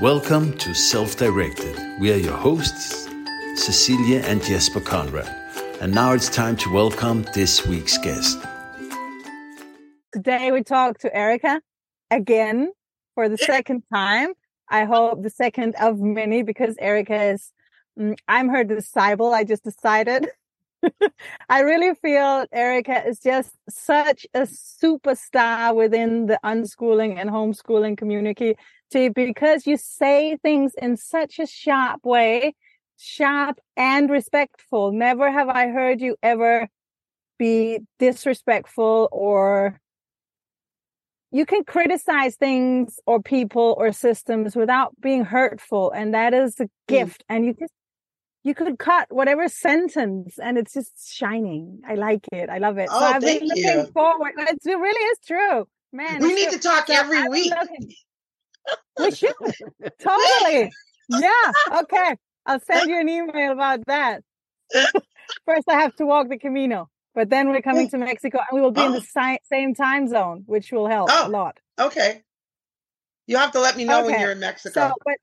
Welcome to Self Directed. We are your hosts, Cecilia and Jesper Conrad. And now it's time to welcome this week's guest. Today we talk to Erika again for the second time. I hope the second of many because Erika is, mm, I'm her disciple. I just decided. I really feel Erica is just such a superstar within the unschooling and homeschooling community because you say things in such a sharp way, sharp and respectful. Never have I heard you ever be disrespectful or you can criticize things or people or systems without being hurtful and that is a mm. gift mm. and you just you could cut whatever sentence and it's just shining i like it i love it oh, so i've been looking you. forward it really is true man we need true. to talk so every I've week we should totally yeah okay i'll send you an email about that first i have to walk the camino but then we're coming to mexico and we will be oh. in the si- same time zone which will help oh, a lot okay you have to let me know okay. when you're in mexico so, but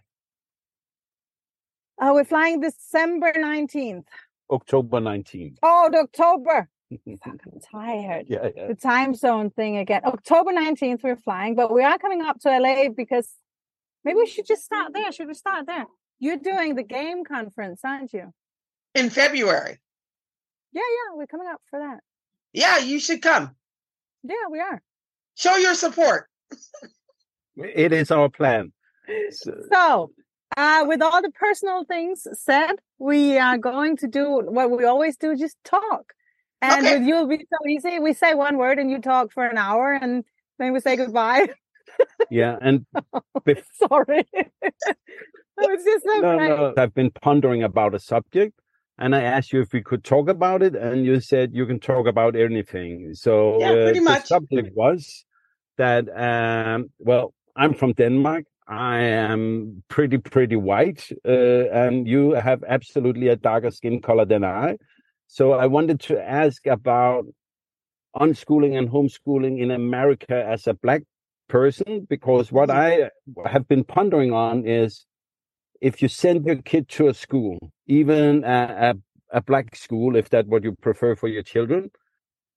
uh, we're flying December 19th. October 19th. Oh, October. I'm tired. Yeah, yeah. The time zone thing again. October 19th, we're flying, but we are coming up to LA because maybe we should just start there. Should we start there? You're doing the game conference, aren't you? In February. Yeah, yeah. We're coming up for that. Yeah, you should come. Yeah, we are. Show your support. it is our plan. So, so uh, with all the personal things said, we are going to do what we always do, just talk. And okay. with you, it'll be so easy. We say one word and you talk for an hour and then we say goodbye. yeah. And bef- sorry. it's just so no, no, I've been pondering about a subject and I asked you if we could talk about it, and you said you can talk about anything. So yeah, pretty uh, much. the subject was that um, well, I'm from Denmark, I am pretty, pretty white, uh, and you have absolutely a darker skin color than I. So I wanted to ask about unschooling and homeschooling in America as a black person, because what mm-hmm. I have been pondering on is if you send your kid to a school, even a, a, a black school, if that's what you prefer for your children,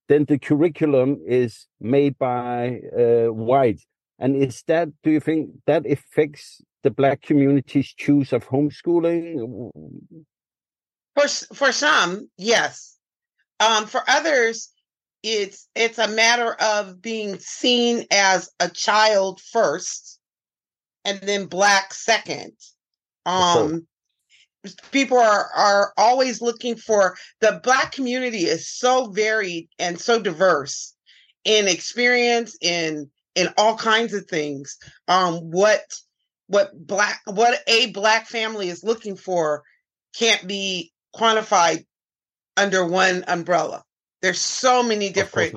then the curriculum is made by uh, white and is that, do you think that affects the Black community's choose of homeschooling? For, for some, yes. Um, for others, it's it's a matter of being seen as a child first and then black second um people are are always looking for the black community is so varied and so diverse in experience in in all kinds of things. Um, what what black what a black family is looking for can't be quantified under one umbrella. There's so many different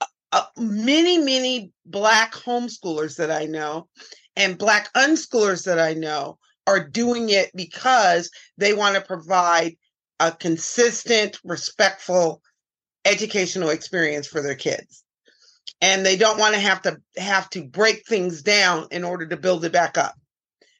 uh, uh, many many black homeschoolers that I know and black unschoolers that I know are doing it because they want to provide a consistent respectful educational experience for their kids and they don't want to have to have to break things down in order to build it back up.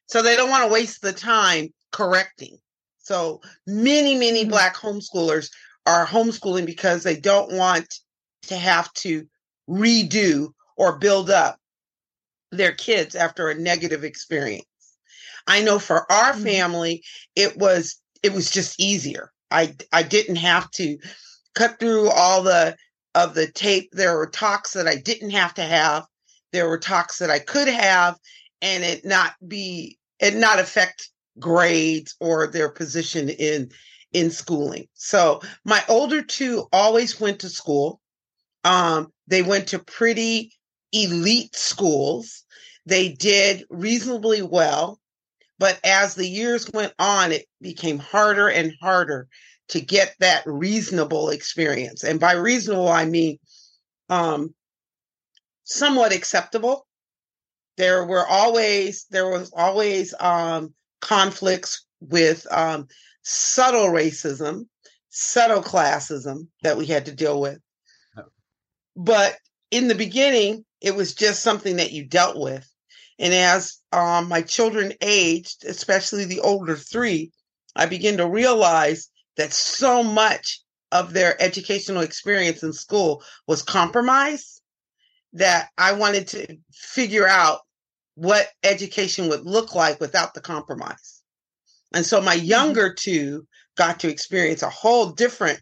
So they don't want to waste the time correcting. So many, many mm-hmm. black homeschoolers are homeschooling because they don't want to have to redo or build up their kids after a negative experience. I know for our mm-hmm. family, it was it was just easier. I I didn't have to cut through all the of the tape. There were talks that I didn't have to have. There were talks that I could have, and it not be it not affect grades or their position in in schooling. So my older two always went to school. Um, they went to pretty elite schools. They did reasonably well, but as the years went on, it became harder and harder to get that reasonable experience. And by reasonable, I mean um, somewhat acceptable. There were always there was always um, conflicts with um, subtle racism, subtle classism that we had to deal with. But in the beginning, it was just something that you dealt with. And as um, my children aged, especially the older three, I began to realize that so much of their educational experience in school was compromised that I wanted to figure out what education would look like without the compromise. And so my mm-hmm. younger two got to experience a whole different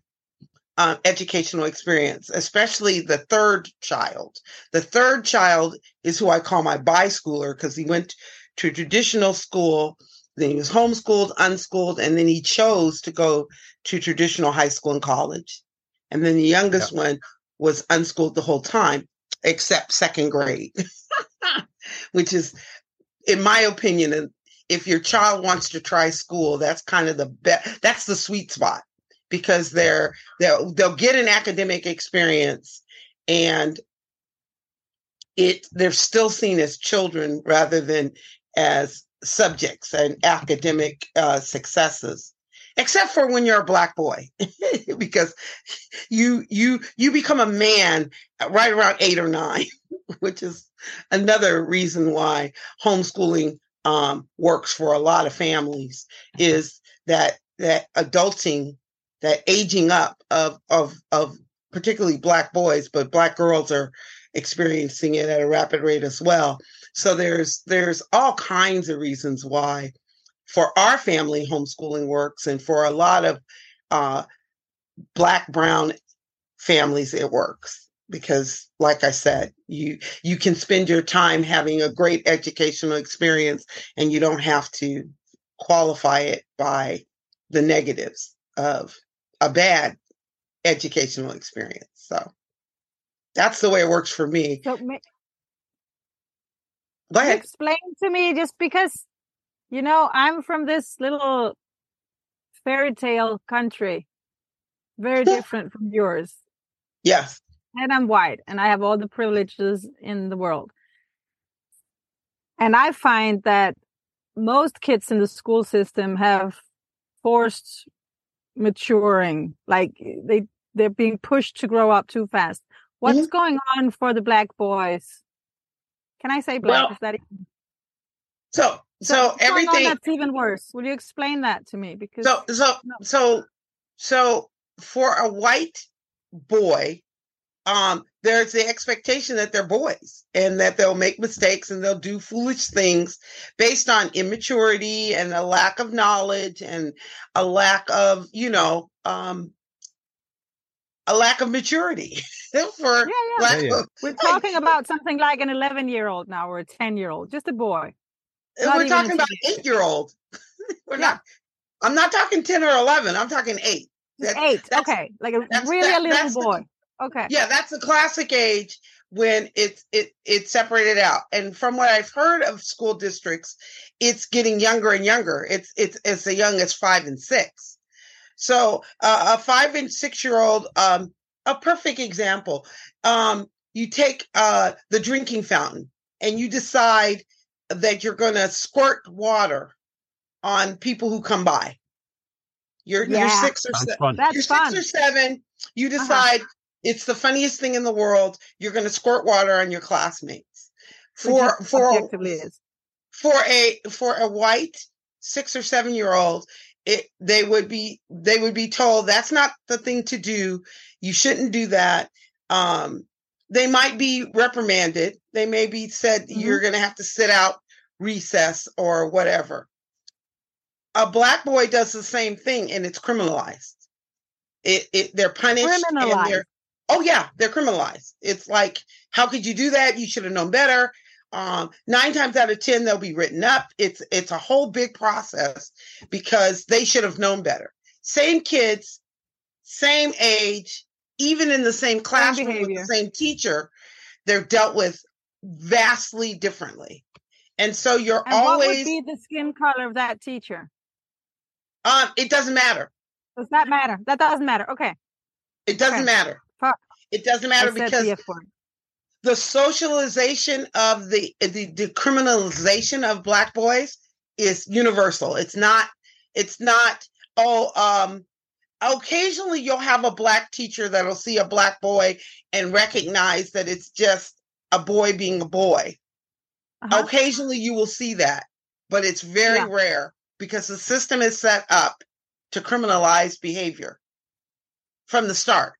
um, educational experience, especially the third child. The third child is who I call my bischooler because he went to traditional school, then he was homeschooled, unschooled, and then he chose to go to traditional high school and college. And then the youngest yeah. one was unschooled the whole time, except second grade, which is, in my opinion, if your child wants to try school, that's kind of the best, that's the sweet spot because they're they'll they'll get an academic experience and it they're still seen as children rather than as subjects and academic uh, successes except for when you're a black boy because you you you become a man right around 8 or 9 which is another reason why homeschooling um, works for a lot of families is that that adulting that aging up of of of particularly black boys, but black girls are experiencing it at a rapid rate as well. So there's there's all kinds of reasons why for our family homeschooling works and for a lot of uh, black brown families it works because like i said you you can spend your time having a great educational experience and you don't have to qualify it by the negatives of a bad educational experience. So that's the way it works for me. So, ahead. Explain to me just because, you know, I'm from this little fairy tale country, very different from yours. Yes. And I'm white and I have all the privileges in the world. And I find that most kids in the school system have forced maturing like they they're being pushed to grow up too fast what's mm-hmm. going on for the black boys can i say black well, is that even... so so, everything that's even worse will you explain that to me because so so no. so so for a white boy um, there's the expectation that they're boys and that they'll make mistakes and they'll do foolish things based on immaturity and a lack of knowledge and a lack of, you know, um, a lack of maturity for yeah, yeah. yeah, we're talking about something like an 11 year old now or a 10 year old just a boy we're talking about eight year old we're not i'm not talking 10 or 11 i'm talking eight eight okay like a really that, a little boy the, Okay. Yeah, that's the classic age when it's it it's separated out. And from what I've heard of school districts, it's getting younger and younger. It's it's as young as five and six. So uh, a five and six year old, um, a perfect example. Um, you take uh, the drinking fountain and you decide that you're going to squirt water on people who come by. You're, yeah. you're six or seven. You're six or seven. You uh-huh. decide uh-huh. It's the funniest thing in the world. You're going to squirt water on your classmates. For for for a for a white six or seven year old, it they would be they would be told that's not the thing to do. You shouldn't do that. Um, they might be reprimanded. They may be said mm-hmm. you're going to have to sit out recess or whatever. A black boy does the same thing and it's criminalized. It, it they're punished and they're Oh yeah, they're criminalized. It's like, how could you do that? You should have known better. Um, nine times out of ten, they'll be written up. It's it's a whole big process because they should have known better. Same kids, same age, even in the same classroom same with the same teacher, they're dealt with vastly differently. And so you're and always what would be the skin color of that teacher? Um, it doesn't matter. Does that matter? That doesn't matter. Okay. It doesn't okay. matter. It doesn't matter because the, the, socialization of the, the decriminalization of black boys is universal. It's not. It's not. Oh, um, occasionally you'll have a black teacher that'll see a black boy and recognize that it's just a boy being a boy. Uh-huh. Occasionally you will see that, but it's very Yeah. rare because the system is set up to criminalize behavior from the start.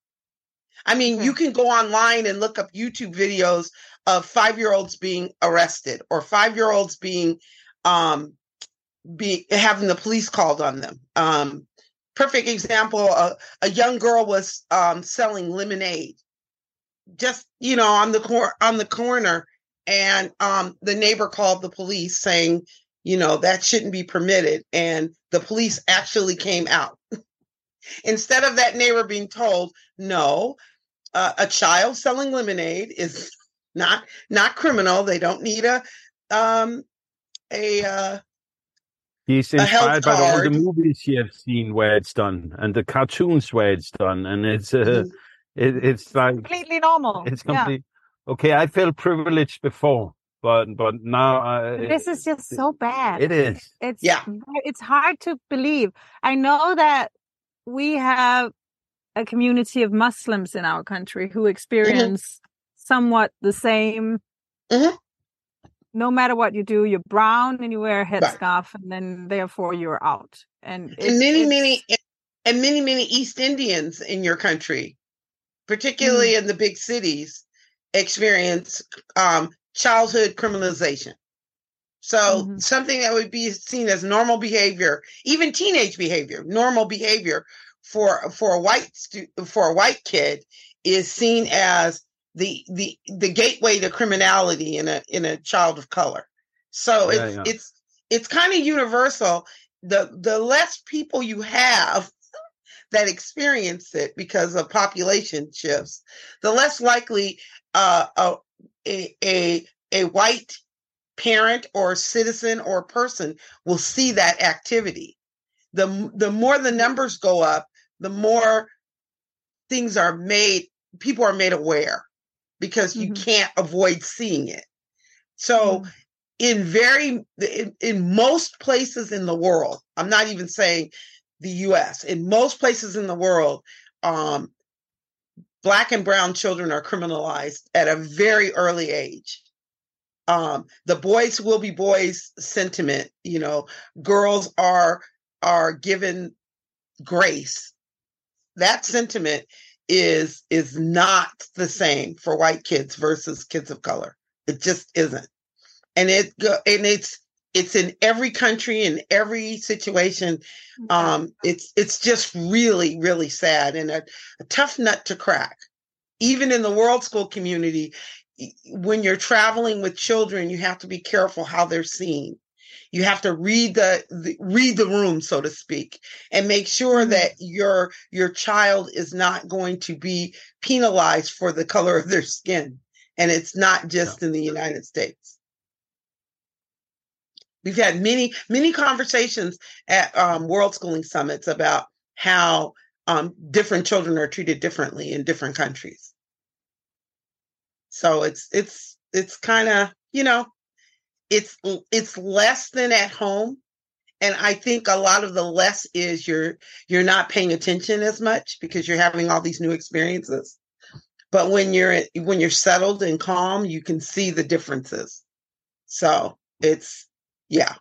I mean, you can go online and look up YouTube videos of five year olds being arrested or five year olds being um be having the police called on them. Um perfect example, a, a young girl was um selling lemonade. Just you know on the cor- on the corner and um the neighbor called the police saying you know that shouldn't be permitted and the police actually came out. Instead of that neighbor being told no uh, a child selling lemonade is not not criminal. They don't need a um a uh He's inspired by all the movies you have seen where it's done and the cartoons where it's done, and it's uh, Mhm. it, it's like Completely normal. it's Yeah. complete. Okay, I felt privileged before, but but now I, This is just so bad. it is. It's Yeah. it's hard to believe. I know that we have a community of Muslims in our country who experience somewhat the same. Mhm. No matter what you do, you're brown and you wear a Right. headscarf, and then therefore you're out. And and many many and many many east indians in your country particularly Mm. in the big cities experience um childhood criminalization so Mhm. something that would be seen as normal behavior even teenage behavior normal behavior for for a white stu- for a white kid is seen as the the the gateway to criminality in a in a child of color so Yeah, it's yeah. it's it's kind of universal the the less people you have that experience it because of population shifts, the less likely uh, a, a a a white parent or citizen or person will see that activity. The the more the numbers go up, the more things are made. People are made aware because you Mhm. can't avoid seeing it. So Mm. in very in, in most places in the world i'm not even saying the us in most places in the world um black and brown children are criminalized at a very early age um the boys will be boys sentiment you know girls are are given grace that sentiment is is not the same for white kids versus kids of color. It just isn't. And it and it's it's in every country in every situation. Um it's it's just really really sad and a, a tough nut to crack. Even in the world school community when you're traveling with children you have to be careful how they're seen you have to read the, the read the room so to speak and make sure Mhm. that your your child is not going to be penalized for the color of their skin and it's not just in the united states We've had many, many conversations at um, World Schooling Summits about how um, different children are treated differently in different countries. So it's it's it's kind of you know, it's it's less than at home, and I think a lot of the less is you're you're not paying attention as much because you're having all these new experiences. But when you're when you're settled and calm, you can see the differences. So it's yeah.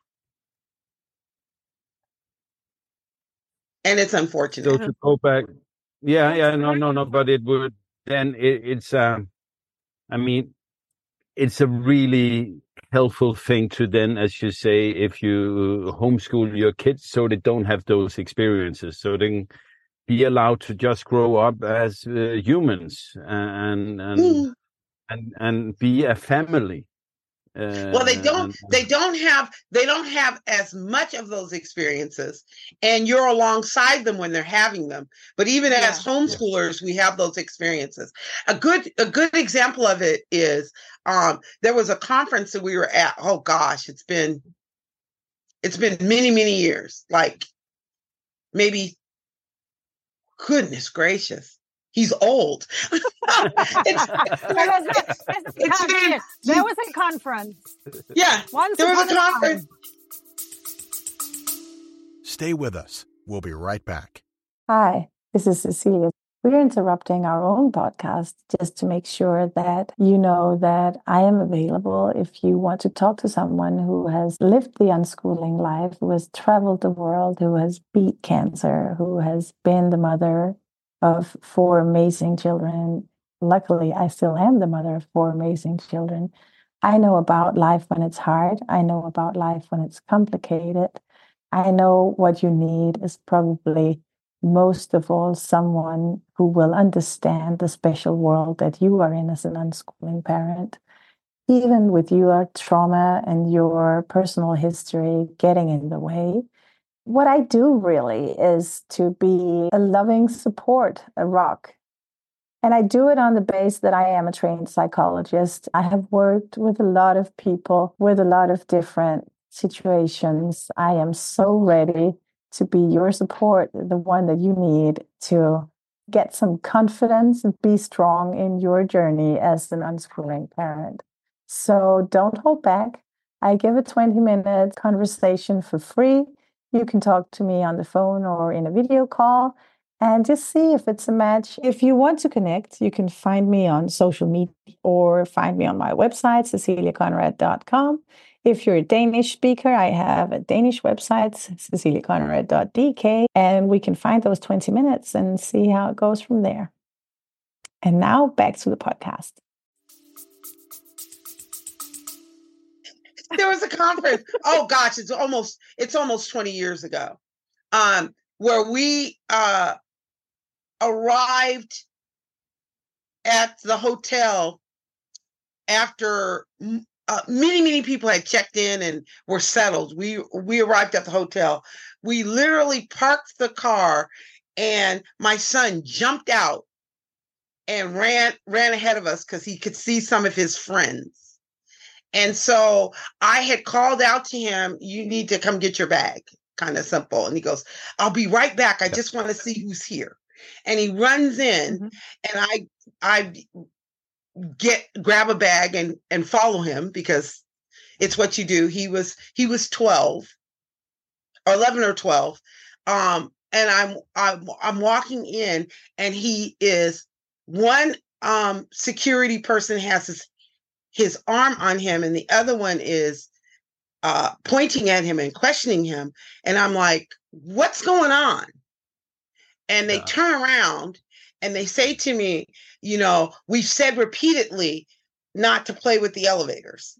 And it's unfortunate. So to go back, yeah, yeah, no, no, no, but it would then it, it's um, I mean, it's a really helpful thing to then, as you say, if you homeschool your kids so they don't have those experiences, so they can be allowed to just grow up as uh, humans and and Mm. and and be a family. Uh, well they don't they don't have they don't have as much of those experiences and you're alongside them when they're having them but even as Yeah. homeschoolers we have those experiences a good a good example of it is um there was a conference that we were at oh gosh it's been it's been many many years like maybe goodness gracious he's old It's- There was a- It's been- there was a conference yeah once there was a conference time. Stay with us. We'll be right back. Hi, this is Cecilia. we're interrupting our own podcast just to make sure that you know that I am available if you want to talk to someone who has lived the unschooling life, who has traveled the world, who has beat cancer, who has been the mother of four amazing children. Luckily, I still am the mother of four amazing children. I know about life when it's hard. I know about life when it's complicated. I know what you need is probably most of all someone who will understand the special world that you are in as an unschooling parent even with your trauma and your personal history getting in the way what i do really is to be a loving support a rock and i do it on the base that i am a trained psychologist i have worked with a lot of people with a lot of different situations i am so ready to be your support, the one that you need to get some confidence and be strong in your journey as an unschooling parent. So don't hold back. I give a 20 minute conversation for free. You can talk to me on the phone or in a video call and just see if it's a match. If you want to connect, you can find me on social media or find me on my website, ceciliaconrad.com. If you're a Danish speaker, I have a Danish website, ceciliaconrad.dk, and we can find those 20 minutes and see how it goes from there. And now back to the podcast. There was a conference. oh gosh, it's almost it's almost 20 years ago. Um, where we uh arrived at the hotel after uh, many many people had checked in and were settled we we arrived at the hotel we literally parked the car and my son jumped out and ran ran ahead of us because he could see some of his friends and so i had called out to him you need to come get your bag kind of simple and he goes i'll be right back i just want to see who's here and he runs in mm-hmm. and i i get grab a bag and and follow him because it's what you do. He was he was 12 or 11 or 12. Um and I'm I'm I'm walking in and he is one um security person has his his arm on him and the other one is uh pointing at him and questioning him and I'm like what's going on? And they yeah. turn around and they say to me, you know, we've said repeatedly not to play with the elevators.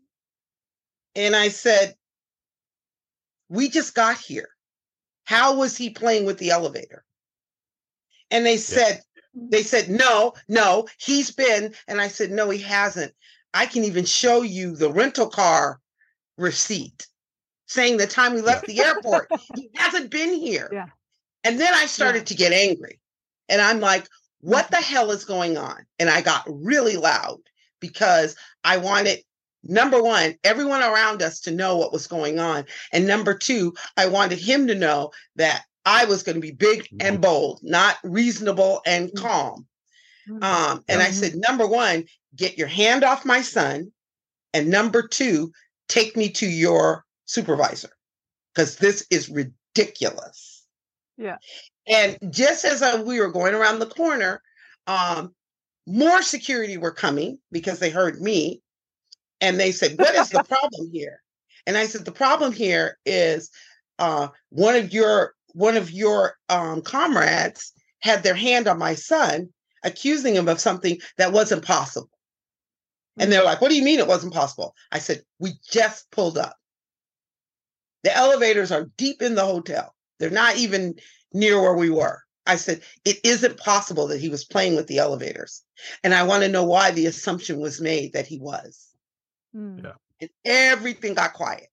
And I said, we just got here. How was he playing with the elevator? And they said, yeah. they said, no, no, he's been. And I said, no, he hasn't. I can even show you the rental car receipt saying the time we left the airport, he hasn't been here. Yeah. And then I started yeah. to get angry. And I'm like, what the hell is going on? And I got really loud because I wanted number one, everyone around us to know what was going on. And number two, I wanted him to know that I was going to be big and mm-hmm. bold, not reasonable and mm. calm. Mm. Um, and I said, number one, get your hand off my son. And number two, take me to your supervisor because this is ridiculous. Yeah. And just as we were going around the corner, um, more security were coming because they heard me. And they said, What is the problem here? And I said, The problem here is uh, one of your one of your um, comrades had their hand on my son, accusing him of something that wasn't possible. And they're like, What do you mean it wasn't possible? I said, We just pulled up. The elevators are deep in the hotel. They're not even near where we were. I said, it isn't possible that he was playing with the elevators. And I want to know why the assumption was made that he was. Mm. Yeah. And everything got quiet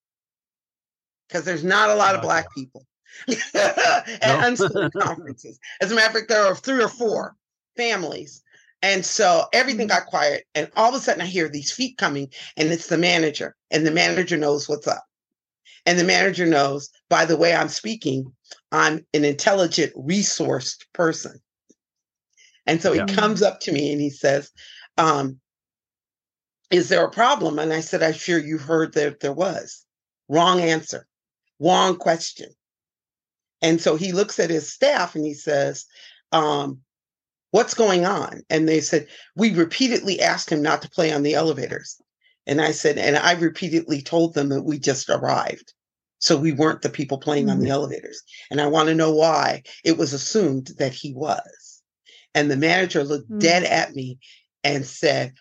because there's not a lot of black people at unschooling conferences. As a matter of fact, there are three or four families. And so everything mm-hmm. got quiet. And all of a sudden, I hear these feet coming, and it's the manager. And the manager knows what's up. And the manager knows by the way I'm speaking, I'm an intelligent, resourced person. And so yeah. he comes up to me and he says, um, Is there a problem? And I said, I'm sure you heard that there was. Wrong answer, wrong question. And so he looks at his staff and he says, um, What's going on? And they said, We repeatedly asked him not to play on the elevators. And I said, And I repeatedly told them that we just arrived. So we weren't the people playing mm-hmm. on the mm-hmm. elevators. And I want to know why it was assumed that he was. And the manager looked mm-hmm. dead at me and said,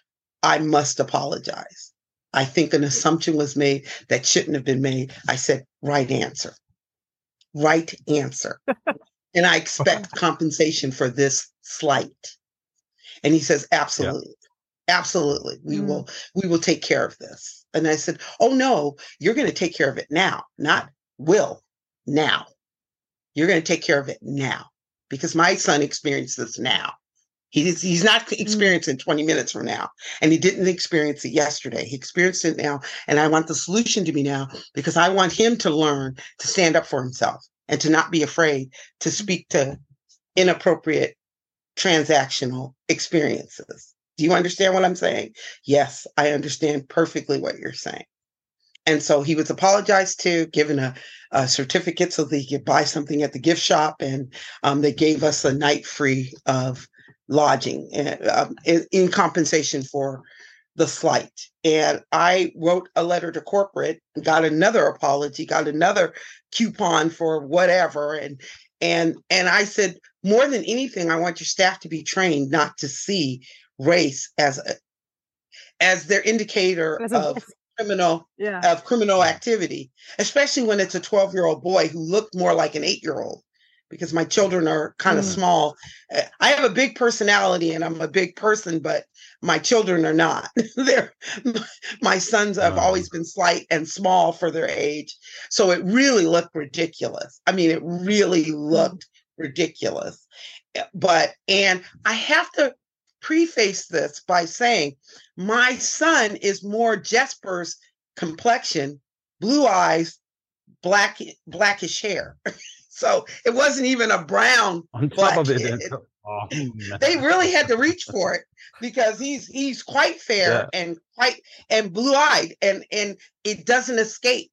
I must apologize. I think an assumption was made that shouldn't have been made. I said, right answer. Right answer. and I expect compensation for this slight. And he says, absolutely. Yeah. Absolutely. We mm. will we will take care of this. And I said, "Oh no, you're going to take care of it now, not will, now. You're going to take care of it now because my son experienced this now. He's he's not mm. experiencing 20 minutes from now. And he didn't experience it yesterday. He experienced it now. And I want the solution to be now because I want him to learn to stand up for himself and to not be afraid to speak to inappropriate transactional experiences. Do you understand what I'm saying? Yes, I understand perfectly what you're saying. And so he was apologized to, given a, a certificate so that he could buy something at the gift shop. And um, they gave us a night free of lodging uh, in, in compensation for the slight. And I wrote a letter to corporate, got another apology, got another coupon for whatever. And and and I said, more than anything, I want your staff to be trained not to see race as a as their indicator as a, of criminal yeah. of criminal activity, especially when it's a 12 year old boy who looked more like an eight year old because my children are kind of mm. small. Eh, I have a big personality and I'm a big person, but my children are not. They're my sons have always been slight and small for their age. So it really looked ridiculous. I mean, it really mm. looked ridiculous. Eh, but and I have to preface this by saying my son is more Jesper's complexion, blue eyes, black blackish hair. So it wasn't even a brown. On top of it, oh, they really had to reach for it because he's he's quite fair yeah. and quite and blue eyed and and it doesn't escape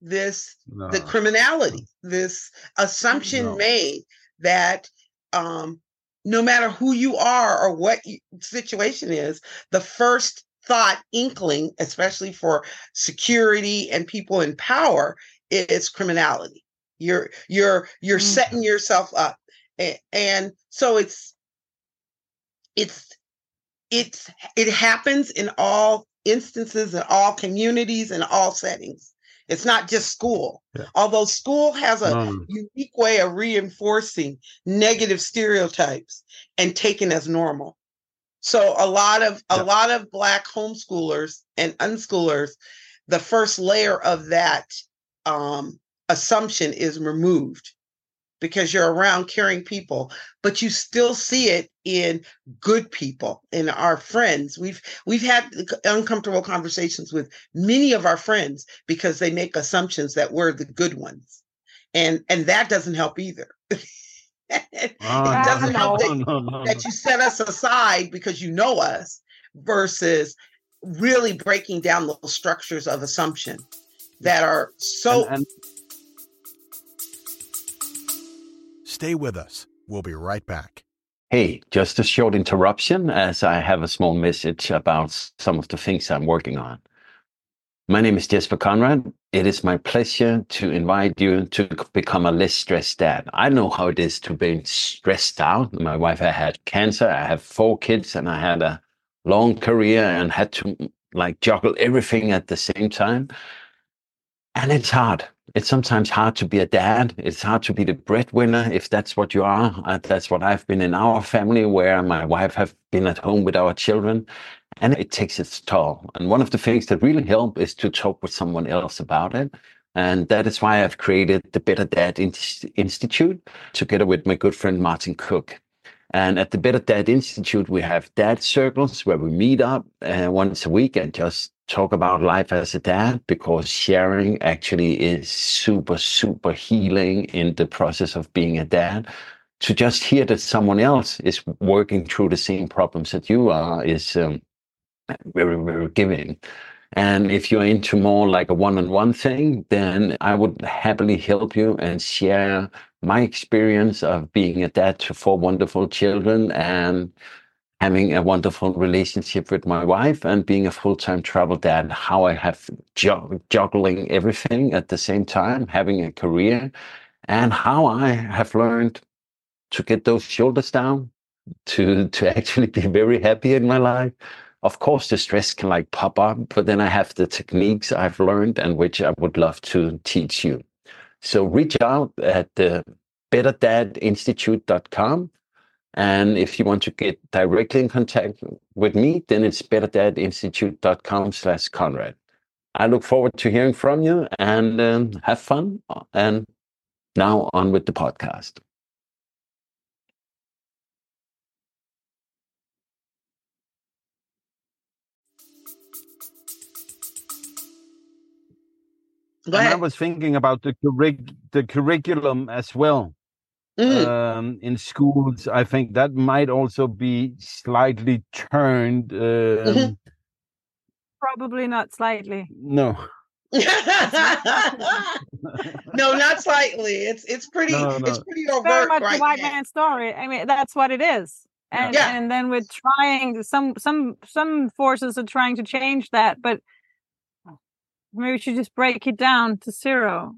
this no. the criminality this assumption no. made that um no matter who you are or what you, situation is the first thought inkling especially for security and people in power is criminality you're you're you're mm. setting yourself up. And, and so it's it's it's it happens in all instances in all communities in all settings. It's not just school. Yeah. Although school has a mm. unique way of reinforcing negative stereotypes and taken as normal. So a lot of yeah. a lot of black homeschoolers and unschoolers, the first layer of that um, assumption is removed because you're around caring people but you still see it in good people in our friends. We've we've had uncomfortable conversations with many of our friends because they make assumptions that we're the good ones and and that doesn't help either. It oh, doesn't no, help that, no, no, that you set us aside because you know us versus really breaking down those structures of assumption that are so and, and Stay with us. We'll be right back. Hey, just a short interruption as I have a small message about some of the things I'm working on. My name is Jesper Conrad. It is my pleasure to invite you to become a less stressed dad. I know how it is to be stressed out. My wife I had cancer. I have four kids and I had a long career and had to like juggle everything at the same time. And it's hard it's sometimes hard to be a dad. It's hard to be the breadwinner if that's what you are. Uh, that's what I've been in our family, where my wife have been at home with our children, and it takes its toll. And one of the things that really help is to talk with someone else about it. And that is why I've created the Better Dad Institute together with my good friend Martin Cook. And at the Better Dad Institute, we have dad circles where we meet up uh, once a week and just talk about life as a dad because sharing actually is super, super healing in the process of being a dad. To just hear that someone else is working through the same problems that you are is um, very, very giving. And if you're into more like a one on one thing, then I would happily help you and share my experience of being a dad to four wonderful children and having a wonderful relationship with my wife and being a full-time travel dad how i have jug- juggling everything at the same time having a career and how i have learned to get those shoulders down to to actually be very happy in my life. Of course the stress can like pop up but then i have the techniques i've learned and which i would love to teach you. So reach out at the betterdadinstitute.com and if you want to get directly in contact with me, then it's betterdadinstitute.com slash Conrad. I look forward to hearing from you and um, have fun. And now on with the podcast. And I was thinking about the, curric- the curriculum as well. Mm, um, in schools. I think that might also be slightly turned. Um, Mhm. Probably not slightly. No, no, not slightly. It's it's pretty No, it's no. pretty Very much right the white now. man story. I mean, that's what it is. And Yeah. and then we're trying some some some forces are trying to change that, but maybe we should just break it down to zero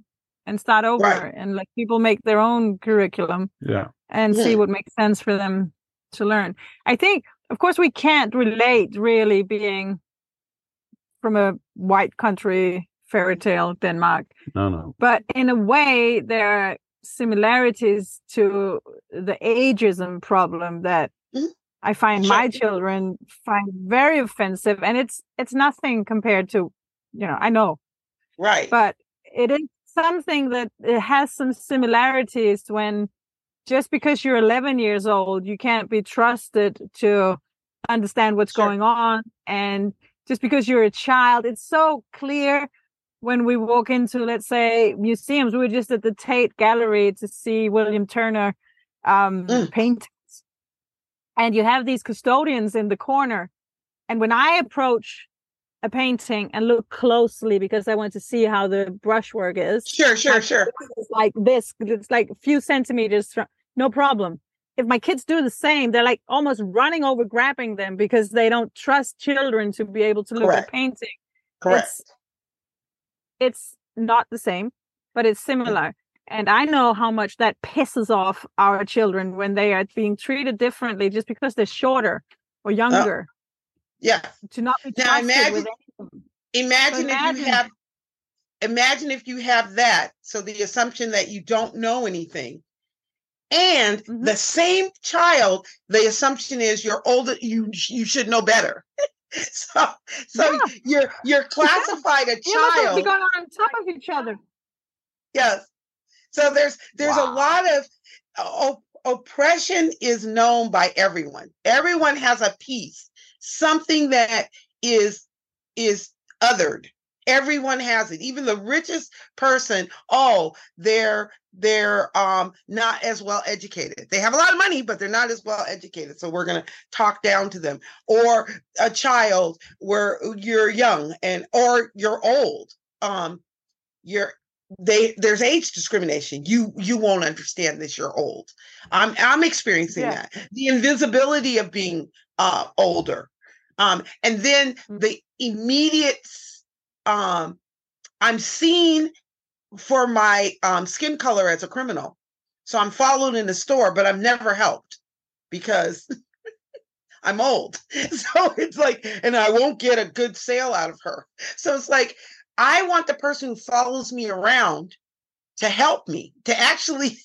and start over Right. and let people make their own curriculum yeah, and see what makes sense for them to learn. I think, of course, we can't relate really being from a white country fairy tale Denmark, no, no, but in a way, there are similarities to the ageism problem that Mhm. I find my children find very offensive, and it's it's nothing compared to, you know, I know, Right. but it is something that has some similarities when just because you're 11 years old you can't be trusted to understand what's Sure. going on and just because you're a child it's so clear when we walk into let's say museums we were just at the tate gallery to see william turner um Mm. paintings and you have these custodians in the corner and when i approach a painting and look closely because I want to see how the brushwork is. Sure, sure, My sure. It's like this, it's like a few centimeters from no problem. If my kids do the same, they're like almost running over, grabbing them because they don't trust children to be able to look Correct. at painting. Correct. It's, it's not the same, but it's similar. And I know how much that pisses off our children when they are being treated differently just because they're shorter or oh. younger Yeah. to not be Now trusted imagine- with anything. Imagine, if imagine- you have imagine if you have that. So the assumption that you don't know anything. And Mhm. the same child, the assumption is you're older, you you should know better. so so Yeah. you're you're classified a You must be child. going on top of each other. Yes. So there's there's a lot of op- oppression is known by everyone. Everyone has a piece, something that is is othered. Everyone has it. Even the richest person, oh, they're they're um not as well educated. They have a lot of money, but they're not as well educated. So we're gonna talk down to them. Or a child where you're young and or you're old. Um, you're they there's age discrimination. You you won't understand this. You're old. I'm I'm experiencing Yeah. that. The invisibility of being uh older. Um, and then Mm. the immediate um I'm seen for my um skin color as a criminal. So I'm followed in the store, but I'm never helped because I'm old. So it's like, and I won't get a good sale out of her. So it's like, I want the person who follows me around to help me, to actually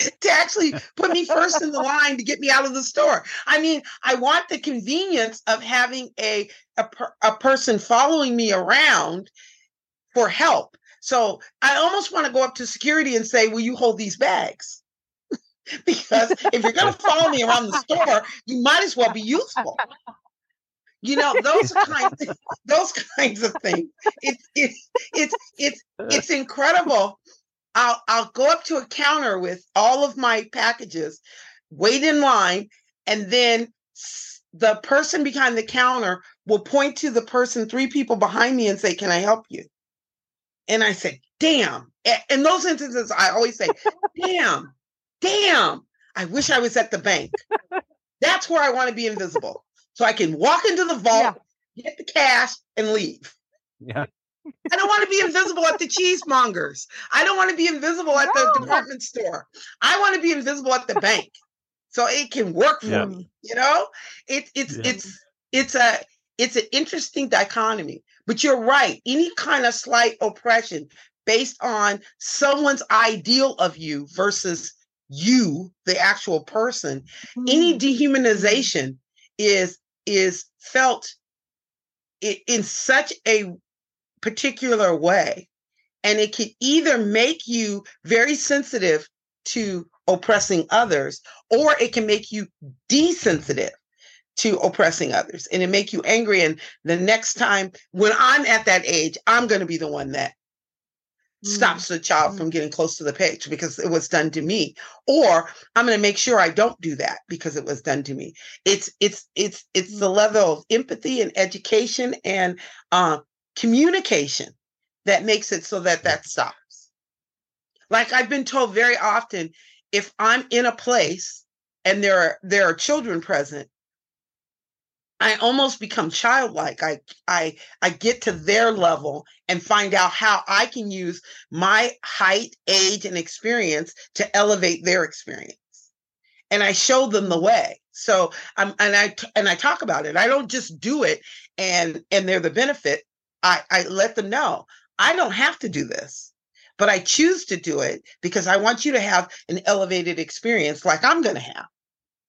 to actually put me first in the line to get me out of the store. I mean, I want the convenience of having a a, per, a person following me around for help. So I almost want to go up to security and say, "Will you hold these bags?" because if you're going to follow me around the store, you might as well be useful. You know those kinds, those kinds of things. It's it's it's it's it's incredible. I'll I'll go up to a counter with all of my packages, wait in line, and then the person behind the counter will point to the person three people behind me and say, "Can I help you?" And I say, "Damn, in those instances, I always say, damn, damn, I wish I was at the bank. That's where I want to be invisible. So I can walk into the vault, yeah. get the cash, and leave. Yeah. I don't want to be invisible at the cheesemongers. I don't want to be invisible at no. the department store. I want to be invisible at the bank. So it can work for yeah. me. You know? It, it's yeah. it's it's a it's an interesting dichotomy. But you're right. Any kind of slight oppression based on someone's ideal of you versus you, the actual person, mm. any dehumanization is is felt in, in such a particular way. And it can either make you very sensitive to oppressing others, or it can make you desensitive to oppressing others and it make you angry. And the next time when I'm at that age, I'm going to be the one that stops the child from mm. getting close to the page because it was done to me or i'm going to make sure i don't do that because it was done to me it's it's it's it's the mm. level of empathy and education and uh, communication that makes it so that that stops like i've been told very often if i'm in a place and there are there are children present I almost become childlike. I I I get to their level and find out how I can use my height, age, and experience to elevate their experience. And I show them the way. So I'm and I and I talk about it. I don't just do it and and they're the benefit. I, I let them know I don't have to do this, but I choose to do it because I want you to have an elevated experience like I'm going to have.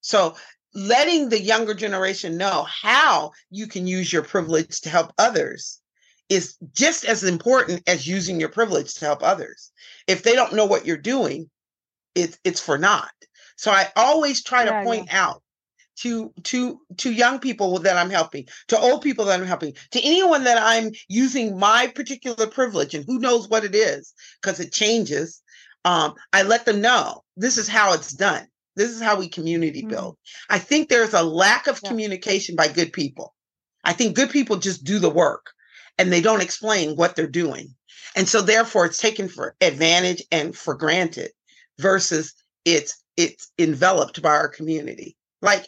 So letting the younger generation know how you can use your privilege to help others is just as important as using your privilege to help others. If they don't know what you're doing, it's it's for naught. So I always try yeah, to point yeah. out to to to young people that I'm helping, to old people that I'm helping, to anyone that I'm using my particular privilege and who knows what it is because it changes. Um, I let them know this is how it's done. This is how we community mm-hmm. build. I think there's a lack of yeah. communication by good people. I think good people just do the work and they don't explain what they're doing. And so therefore it's taken for advantage and for granted versus it's it's enveloped by our community. Like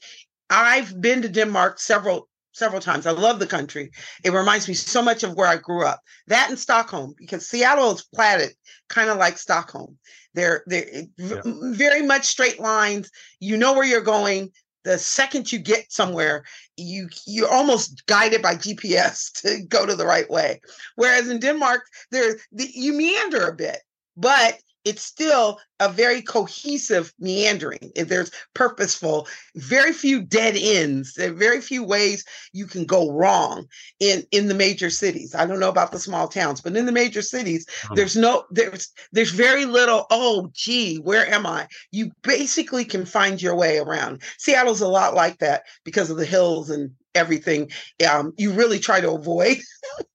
I've been to Denmark several several times. I love the country. It reminds me so much of where I grew up. That in Stockholm, because Seattle is platted kind of like Stockholm. They're they're yeah. very much straight lines. You know where you're going. The second you get somewhere, you you're almost guided by GPS to go to the right way. Whereas in Denmark, there you meander a bit, but it's still a very cohesive meandering. If there's purposeful, very few dead ends. There are very few ways you can go wrong in in the major cities. I don't know about the small towns, but in the major cities, oh. there's no there's there's very little. Oh, gee, where am I? You basically can find your way around. Seattle's a lot like that because of the hills and everything. Um, you really try to avoid.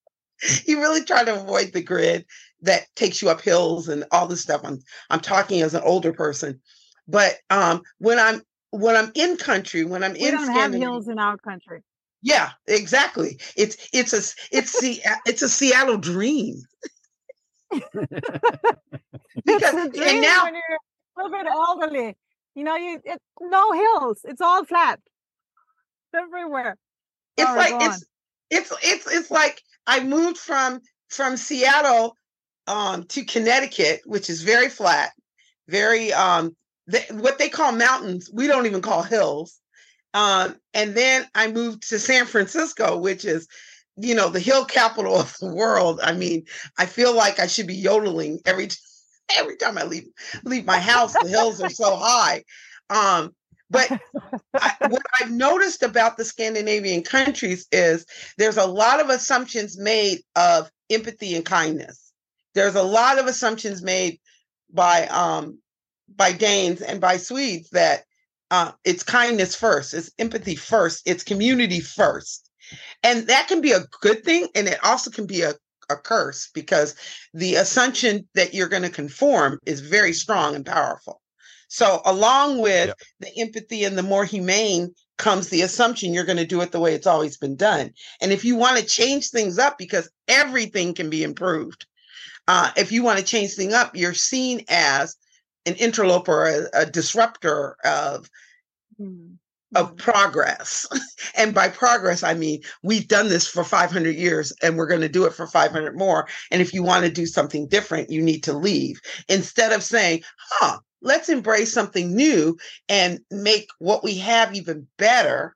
you really try to avoid the grid that takes you up hills and all this stuff. I'm I'm talking as an older person, but um, when I'm when I'm in country, when I'm we in don't have hills in our country. Yeah, exactly. It's it's a it's the it's a Seattle dream. because and now when you're a little bit elderly, you know, you it, no hills. It's all flat everywhere. It's like it's it's it's it's like I moved from from Seattle um, to Connecticut, which is very flat, very um, what they call mountains. We don't even call hills. Um, and then I moved to San Francisco, which is, you know, the hill capital of the world. I mean, I feel like I should be yodeling every t- every time I leave leave my house. The hills are so high. Um, but I, what I've noticed about the Scandinavian countries is there's a lot of assumptions made of empathy and kindness there's a lot of assumptions made by um, by Danes and by Swedes that uh, it's kindness first, it's empathy first, it's community first, and that can be a good thing, and it also can be a a curse because the assumption that you're going to conform is very strong and powerful. So, along with the empathy and the more humane comes the assumption you're going to do it the way it's always been done. And if you want to change things up because everything can be improved, uh, if you want to change things up, you're seen as an interloper, a, a disruptor of Mm. of progress. and by progress, I mean we've done this for 500 years and we're going to do it for 500 more. And if you want to do something different, you need to leave instead of saying, huh, let's embrace something new and make what we have even better.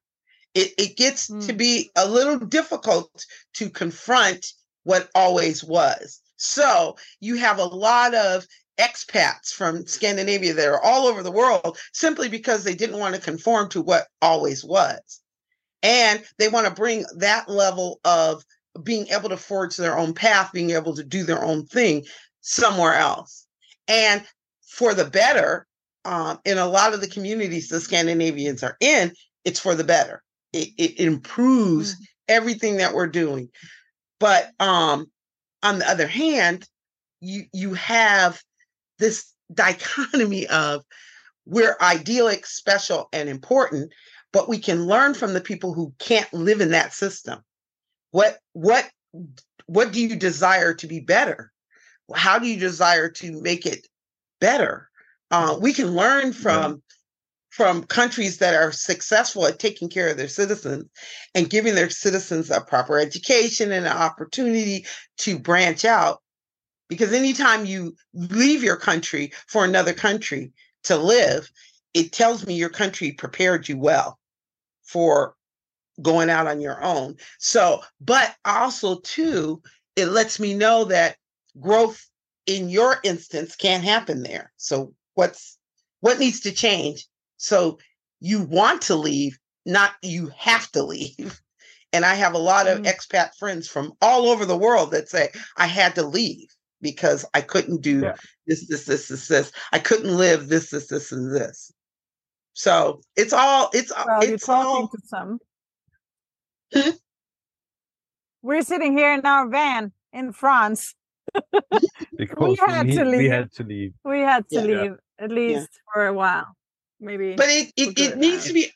It, it gets to Mm. be a little difficult to confront what always was. So you have a lot of expats from Scandinavia that are all over the world simply because they didn't want to conform to what always was. And they want to bring that level of being able to forge their own path, being able to do their own thing somewhere else. And for the better, um, in a lot of the communities the Scandinavians are in, it's for the better. It, it improves everything that we're doing. But um, on the other hand, you you have this dichotomy of we're idyllic, special, and important, but we can learn from the people who can't live in that system. What what what do you desire to be better? How do you desire to make it better? Uh, we can learn from from countries that are successful at taking care of their citizens and giving their citizens a proper education and an opportunity to branch out. Because anytime you leave your country for another country to live, it tells me your country prepared you well for going out on your own. So, but also, too, it lets me know that growth in your instance can't happen there. So, what's what needs to change? So, you want to leave, not you have to leave. And I have a lot of Mm. expat friends from all over the world that say, I had to leave because I couldn't do Yeah. this, this, this, this, this. I couldn't live this, this, this, and this. So it's all it's all Well, you're it's talking all to some. Hmm? We're sitting here in our van in France. because had we, to we leave. We had to leave. We had to Yeah. Yeah. leave at least for a while, maybe. but it it, it needs to be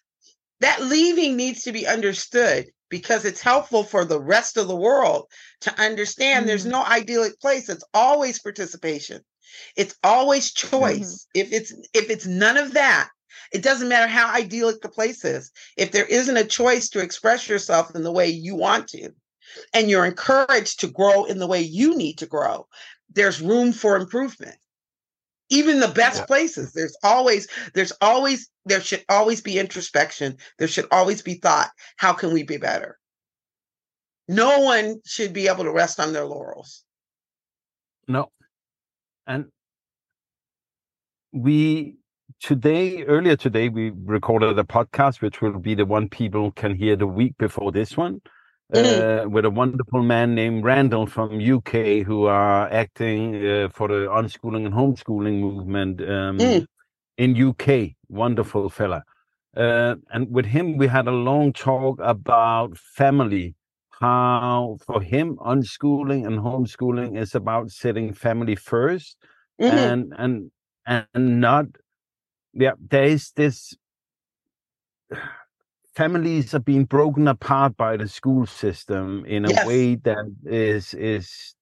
that leaving needs to be understood because it's helpful for the rest of the world to understand there's Mhm. no idyllic place. It's always participation. It's always choice. If it's if it's none of that it doesn't matter how idyllic the place is. If there isn't a choice to express yourself in the way you want to and you're encouraged to grow in the way you need to grow there's room for improvement even the best Yeah. places there's always there's always there should always be introspection there should always be thought how can we be better no one should be able to rest on their laurels No. And we today, earlier today, we recorded a podcast, which will be the one people can hear the week before this one, Mhm. uh, with a wonderful man named Randall from UK who are acting uh, for the unschooling and homeschooling movement um, Mm. in UK. Wonderful fella. Uh, and with him, we had a long talk about family. How for him, unschooling and homeschooling is about setting family first Mhm. and and and not yeah there is this families are being broken apart by the school system in a Yes. way that is is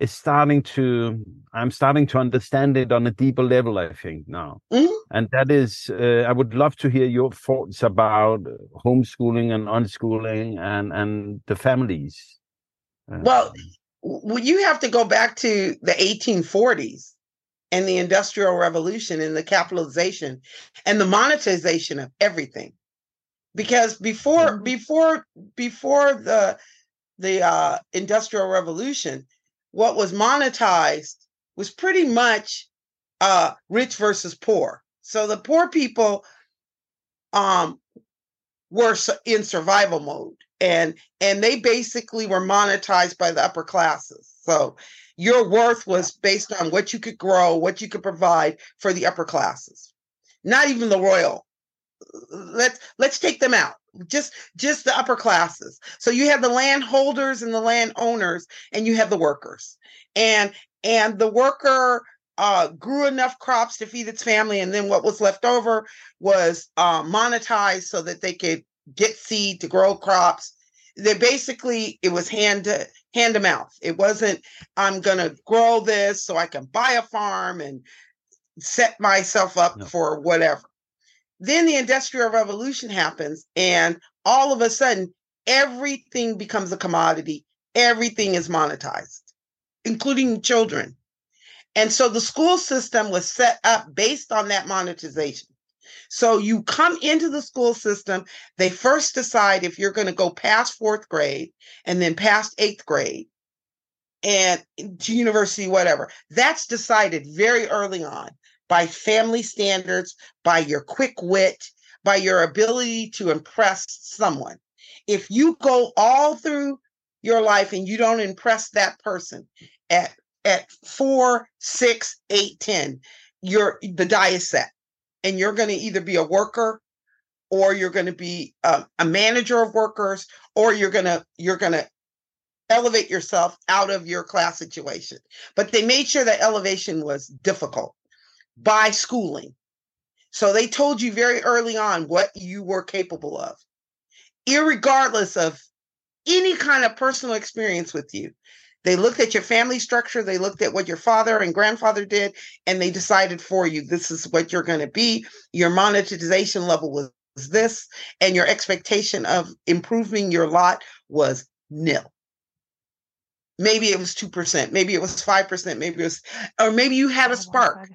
is starting to i'm starting to understand it on a deeper level i think now Mhm. and that is uh, i would love to hear your thoughts about homeschooling and unschooling and and the families Uh, Well, you have to go back to the 1840s and the Industrial Revolution and the capitalization and the monetization of everything. Because before Mhm. before before the the uh, Industrial Revolution, what was monetized was pretty much uh, rich versus poor. So the poor people um, were in survival mode and and they basically were monetized by the upper classes so your worth was based on what you could grow what you could provide for the upper classes not even the royal let's let's take them out just just the upper classes so you have the landholders and the landowners and you have the workers and and the worker uh, grew enough crops to feed its family and then what was left over was uh, monetized so that they could get seed to grow crops they basically it was hand to hand to mouth. It wasn't I'm gonna grow this so I can buy a farm and set myself up No. for whatever. Then the industrial revolution happens, and all of a sudden, everything becomes a commodity. Everything is monetized, including children. And so the school system was set up based on that monetization. So you come into the school system, they first decide if you're going to go past fourth grade and then past eighth grade and to university, whatever. That's decided very early on by family standards, by your quick wit, by your ability to impress someone. If you go all through your life and you don't impress that person at at four, six, eight, ten, you're the die is set, and you're going to either be a worker, or you're going to be a, a manager of workers, or you're gonna you're gonna elevate yourself out of your class situation. But they made sure that elevation was difficult by schooling. So they told you very early on what you were capable of, irregardless of any kind of personal experience with you. They looked at your family structure, they looked at what your father and grandfather did, and they decided for you this is what you're going to be. Your monetization level was this, and your expectation of improving your lot was nil. Maybe it was 2%, maybe it was 5%, maybe it was, or maybe you had a spark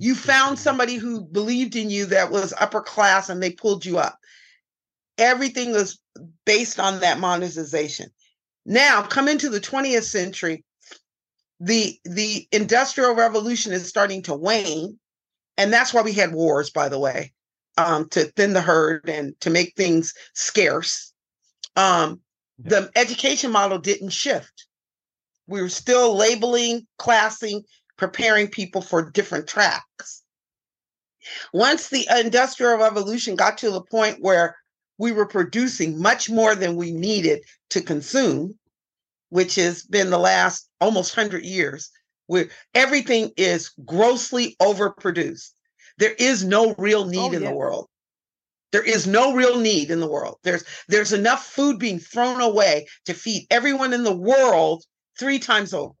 you found somebody who believed in you that was upper class and they pulled you up. Everything was based on that monetization. Now come into the 20th century the the industrial revolution is starting to wane and that's why we had wars by the way um, to thin the herd and to make things scarce. Um, the education model didn't shift. We were still labeling classing preparing people for different tracks. Once the industrial revolution got to the point where we were producing much more than we needed to consume, which has been the last almost 100 years, where everything is grossly overproduced. There is no real oh, need Oh, in yeah. the world. There is no real need in the world. There's there's enough food being thrown away to feed everyone in the world three times over.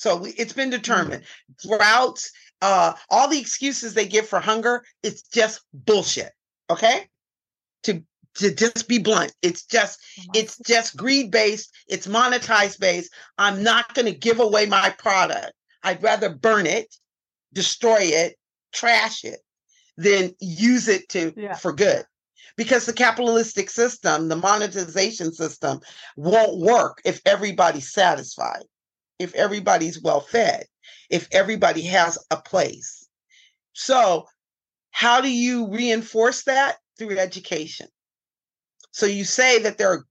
So it's been determined. Droughts, uh, all the excuses they give for hunger, it's just bullshit. Okay? To to just be blunt, it's just it's just greed based, it's monetized based. I'm not going to give away my product. I'd rather burn it, destroy it, trash it, than use it to Yeah. for good. Because the capitalistic system, the monetization system, won't work if everybody's satisfied, if everybody's well fed, if everybody has a place. So, how do you reinforce that? Through education. So you say that there are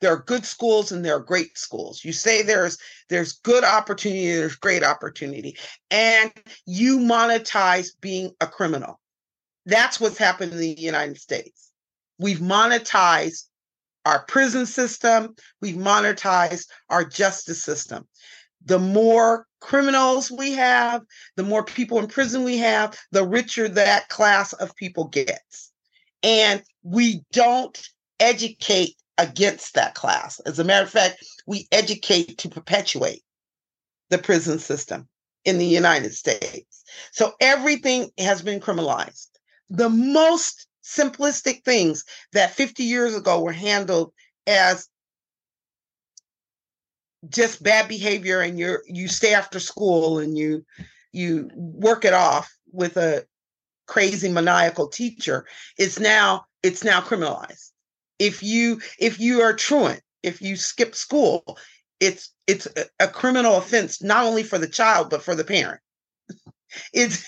there are good schools and there are great schools. You say there's there's good opportunity, there's great opportunity, and you monetize being a criminal. That's what's happened in the United States. We've monetized our prison system, we've monetized our justice system. The more criminals we have, the more people in prison we have, the richer that class of people gets. And we don't educate against that class. As a matter of fact, we educate to perpetuate the prison system in the United States. So everything has been criminalized. The most simplistic things that 50 years ago were handled as just bad behavior and you're you stay after school and you you work it off with a crazy maniacal teacher it's now it's now criminalized. If you if you are truant if you skip school it's it's a, a criminal offense not only for the child but for the parent. It's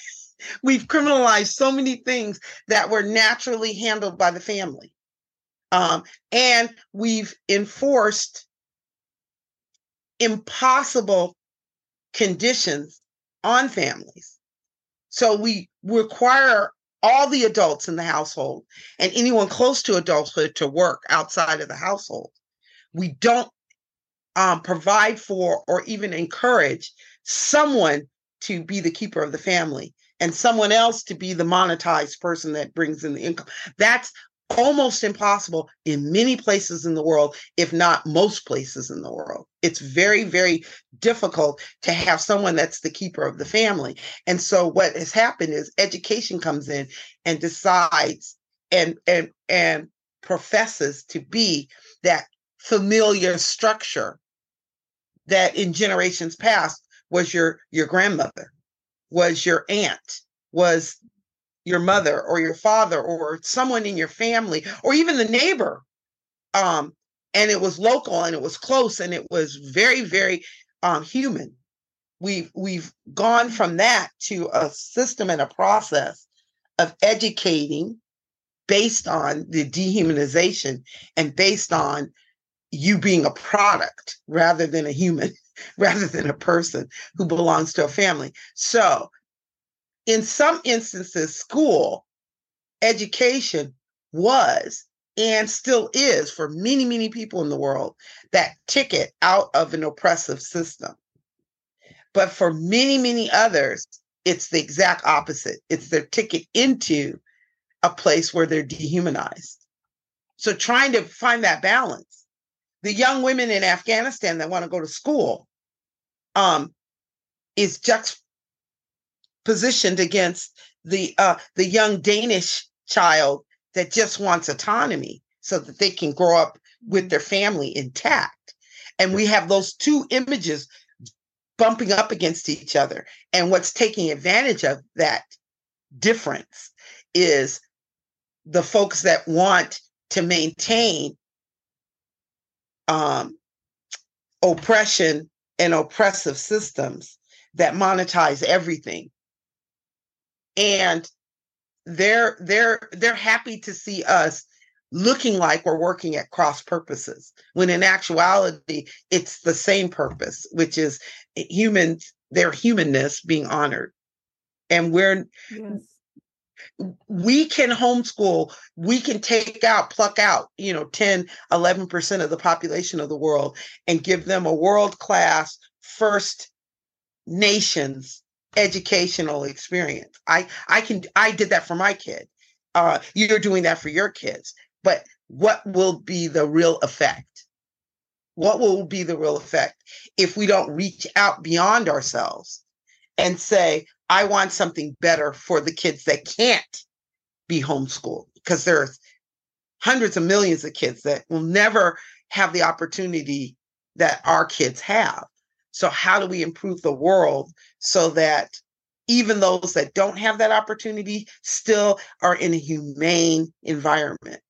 we've criminalized so many things that were naturally handled by the family. Um, and we've enforced impossible conditions on families so we require all the adults in the household and anyone close to adulthood to work outside of the household. We don't um, provide for or even encourage someone to be the keeper of the family and someone else to be the monetized person that brings in the income. That's almost impossible in many places in the world, if not most places in the world. It's very, very difficult to have someone that's the keeper of the family. And so what has happened is education comes in and decides and and and professes to be that familiar structure that in generations past was your your grandmother was your aunt was your mother or your father or someone in your family or even the neighbor um and it was local and it was close and it was very very um human. We've we've gone from that to a system and a process of educating based on the dehumanization and based on you being a product rather than a human rather than a person who belongs to a family. So in some instances, school education was and still is for many, many people in the world that ticket out of an oppressive system. But for many, many others, it's the exact opposite. It's their ticket into a place where they're dehumanized. So trying to find that balance. The young women in Afghanistan that want to go to school um, is just positioned against the uh, the young Danish child that just wants autonomy so that they can grow up with their family intact. And we have those two images bumping up against each other. And what's taking advantage of that difference is the folks that want to maintain um, oppression and oppressive systems that monetize everything and they're they're they're happy to see us looking like we're working at cross purposes when in actuality it's the same purpose which is humans their humanness being honored and we're yes. we can homeschool we can take out pluck out you know 10 11% of the population of the world and give them a world class first nations educational experience. I I can I did that for my kid. Uh, you're doing that for your kids. But what will be the real effect? What will be the real effect if we don't reach out beyond ourselves and say, I want something better for the kids that can't be homeschooled? Because there's hundreds of millions of kids that will never have the opportunity that our kids have. So, how do we improve the world so that even those that don't have that opportunity still are in a humane environment?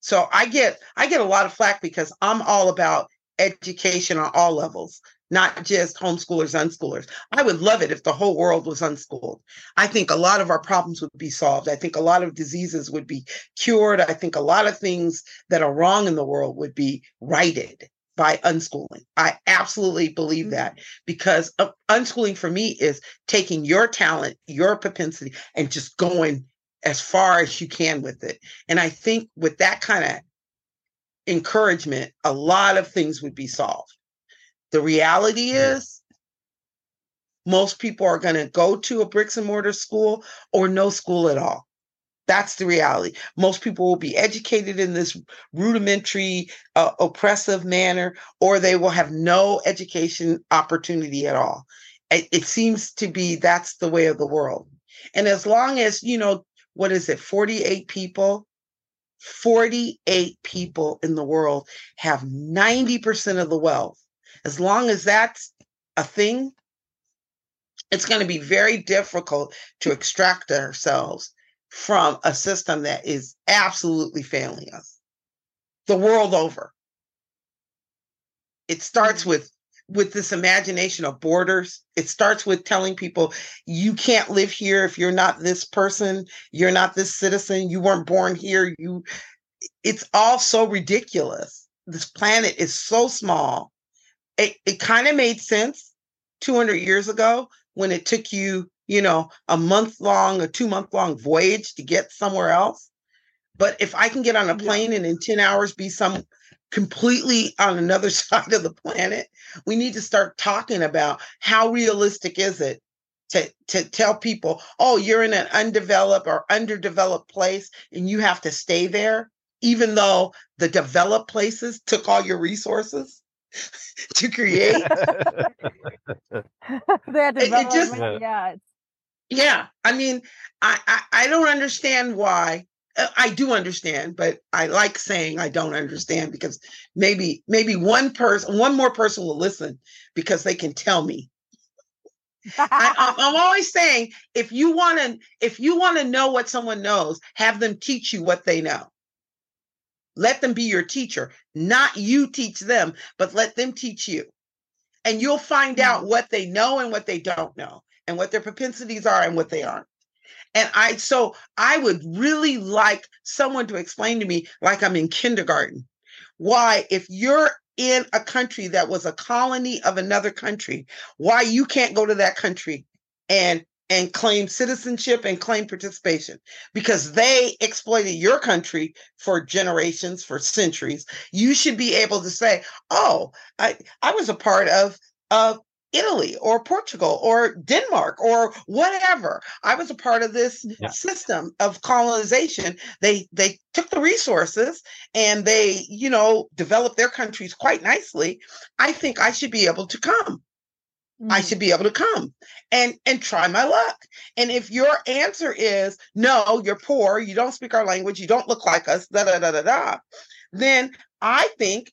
So I get I get a lot of flack because I'm all about education on all levels, not just homeschoolers, unschoolers. I would love it if the whole world was unschooled. I think a lot of our problems would be solved. I think a lot of diseases would be cured. I think a lot of things that are wrong in the world would be righted by unschooling. I absolutely believe mm-hmm. that because unschooling for me is taking your talent, your propensity, and just going as far as you can with it. And I think with that kind of encouragement, a lot of things would be solved. The reality is, most people are going to go to a bricks and mortar school or no school at all. That's the reality. Most people will be educated in this rudimentary, uh, oppressive manner, or they will have no education opportunity at all. It, it seems to be that's the way of the world. And as long as, you know, what is it, 48 people? 48 people in the world have 90% of the wealth. As long as that's a thing, it's going to be very difficult to extract ourselves from a system that is absolutely failing us the world over. It starts mm-hmm. with with this imagination of borders. It starts with telling people you can't live here if you're not this person, you're not this citizen, you weren't born here, you it's all so ridiculous. This planet is so small. It it kind of made sense 200 years ago when it took you you know, a month long, a two month long voyage to get somewhere else. But if I can get on a plane and in 10 hours be some completely on another side of the planet, we need to start talking about how realistic is it to to tell people, "Oh, you're in an undeveloped or underdeveloped place and you have to stay there." Even though the developed places took all your resources to create. Their it just- development, yeah. Yeah, I mean, I, I I don't understand why. Uh, I do understand, but I like saying I don't understand because maybe maybe one person, one more person will listen because they can tell me. I, I'm, I'm always saying if you want to if you want to know what someone knows, have them teach you what they know. Let them be your teacher, not you teach them, but let them teach you, and you'll find out what they know and what they don't know and what their propensities are and what they aren't. And I, so I would really like someone to explain to me, like I'm in kindergarten, why, if you're in a country that was a colony of another country, why you can't go to that country and and claim citizenship and claim participation because they exploited your country for generations for centuries you should be able to say oh i i was a part of of Italy or Portugal or Denmark or whatever. I was a part of this Yeah. system of colonization. They they took the resources and they, you know, developed their countries quite nicely. I think I should be able to come. I Mm. should be able to come and and try my luck. And if your answer is no, you're poor, you don't speak our language, you don't look like us, da da da da da, then I think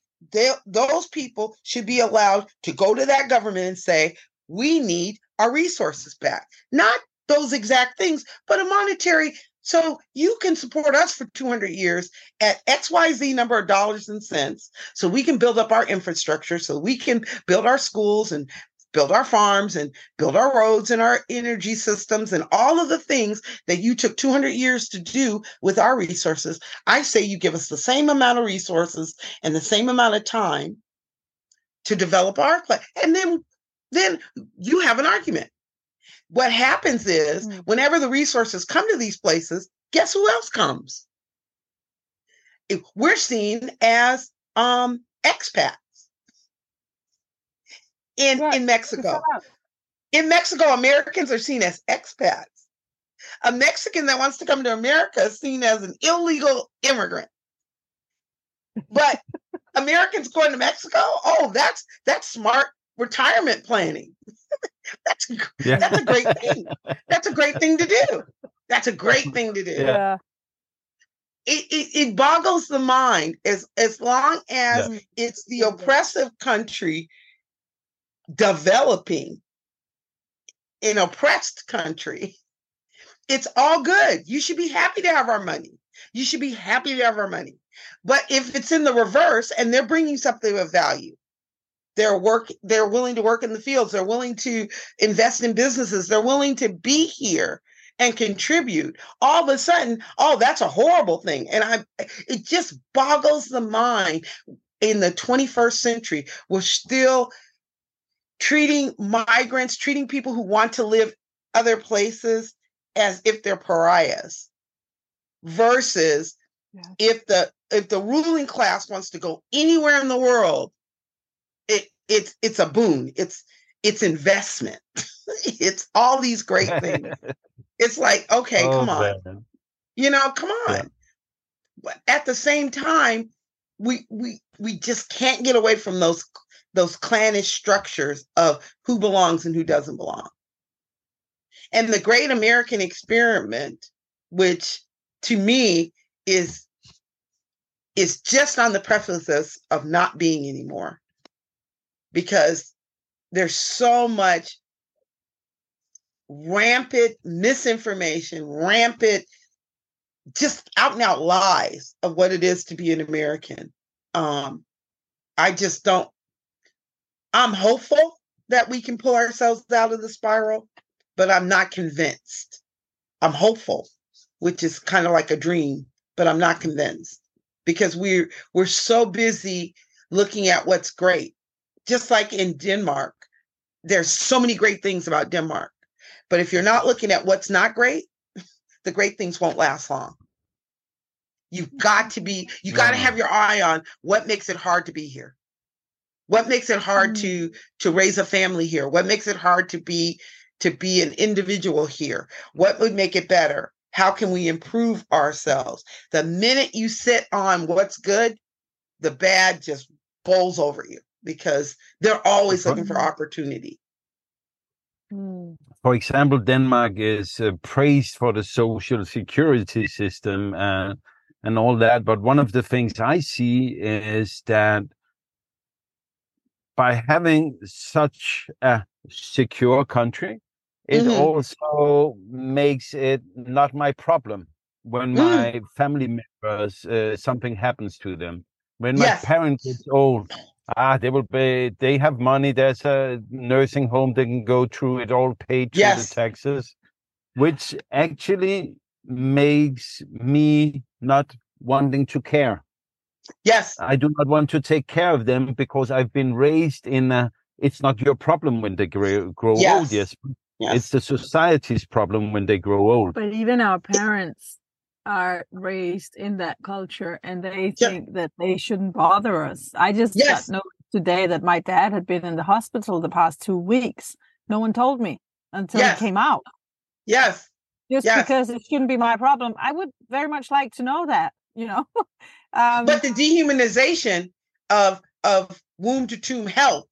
those people should be allowed to go to that government and say, we need our resources back. Not those exact things, but a monetary. So you can support us for 200 years at XYZ number of dollars and cents. So we can build up our infrastructure, so we can build our schools and build our farms and build our roads and our energy systems and all of the things that you took 200 years to do with our resources. I say you give us the same amount of resources and the same amount of time to develop our plan. And then then you have an argument. What happens is Mm. whenever the resources come to these places, guess who else comes? We're seen as um expats in Right. in Mexico. In Mexico, Americans are seen as expats. A Mexican that wants to come to America is seen as an illegal immigrant. But Americans going to Mexico, oh, that's that's smart retirement planning. that's a Yeah. that's a great thing. That's a great thing to do. That's a great thing to do. Yeah. Yeah. It, it it boggles the mind as as long as Yeah. it's the oppressive country developing an oppressed country. It's all good. You should be happy to have our money. You should be happy to have our money. But if it's in the reverse and they're bringing something of value, they're work they're willing to work in the fields, they're willing to invest in businesses, they're willing to be here and contribute. All of a sudden, oh, that's a horrible thing. And I it just boggles the mind in the 21st century. We're still treating migrants, treating people who want to live other places as if they're pariahs versus if the if the ruling class wants to go anywhere in the world it it's it's a boon. It's it's investment. It's all these great things. It's like okay Oh, come on. man. you know come on. Yeah. but at the same time we we we just can't get away from those those clannish structures of who belongs and who doesn't belong. And the great american experiment which to me is is just on the precipice of not being anymore. Because there's so much rampant misinformation rampant just out and out lies of what it is to be an american. Um i just don't i'm hopeful that we can pull ourselves out of the spiral but i'm not convinced. I'm hopeful which is kind of like a dream but i'm not convinced because we're we're so busy looking at what's great. Just like in denmark there's so many great things about denmark but if you're not looking at what's not great the great things won't last long. You've got mm-hmm. to be you got to have your eye on what makes it hard to be here what makes it hard Mm. to to raise a family here what makes it hard to be to be an individual here? What would make it better? How can we improve ourselves? The minute you sit on what's good, the bad just bowls over you because they're always looking for opportunity. Hmm. For example, Denmark is uh, praised for the social security system and and all that. But one of the things I see is that by having such a secure country, it Mhm. also makes it not my problem when Mm. my family members uh, something happens to them. When my Yes. parent gets old, ah, they will be. They have money. There's a nursing home. They can go through it all paid through Yes. the taxes, which actually makes me not wanting to care. Yes. I do not want to take care of them because I've been raised in a. It's not your problem when they grow, grow old. Yes. Yes, Yes. it's the society's problem when they grow old. But even our parents are raised in that culture and they Yeah. think that they shouldn't bother us. I just Yes. got notice today that my dad had been in the hospital the past two weeks. No one told me until Yes. he came out. yes. Just Yes. because it shouldn't be my problem. I would very much like to know that, you know. um But the dehumanization of of womb to tomb health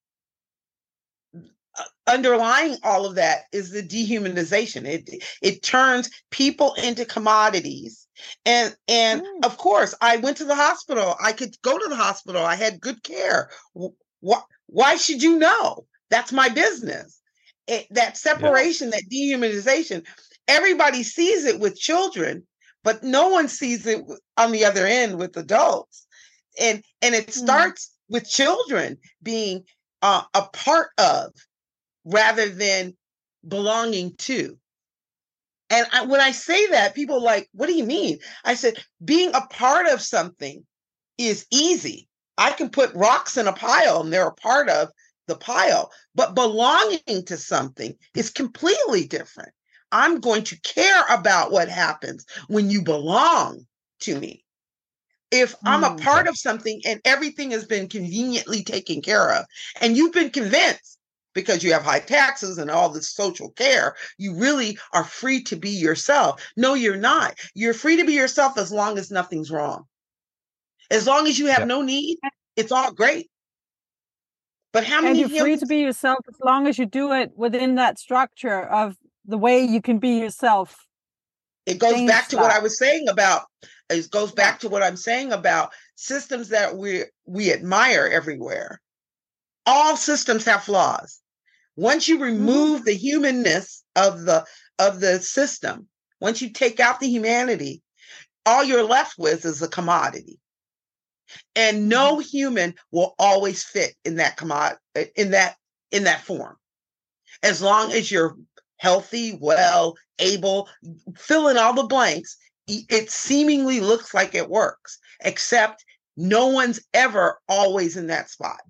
uh, underlying all of that is the dehumanization. It it turns people into commodities. And and Mm. of course i went to the hospital. I could go to the hospital. I had good care. Why, why should you know? That's my business. It, that separation that dehumanization everybody sees it with children but no one sees it on the other end with adults. And and it Mm. starts with children being uh, a part of rather than belonging to. And I, when i say that people are like what do you mean? I said being a part of something is easy. I can put rocks in a pile and they're a part of the pile but belonging to something is completely different i'm going to care about what happens when you belong to me if I'm a Mm. part of something and everything has been conveniently taken care of, and you've been convinced because you have high taxes and all this social care, you really are free to be yourself. No, you're not. You're free to be yourself as long as nothing's wrong. As long as you have Yeah. no need, it's all great. But how many? and you're free to be yourself as long as you do it within that structure of the way you can be yourself. it goes things back to what I was saying about it goes back to what I'm saying about systems that we we admire everywhere. All systems have flaws. Once you mm-hmm. remove the humanness of the of the system, once you take out the humanity, all you're left with is a commodity. And no mm-hmm. human will always fit in that commod in that in that form. As long as you're healthy, well, able, fill in all the blanks, it seemingly looks like it works, except no one's ever always in that spot.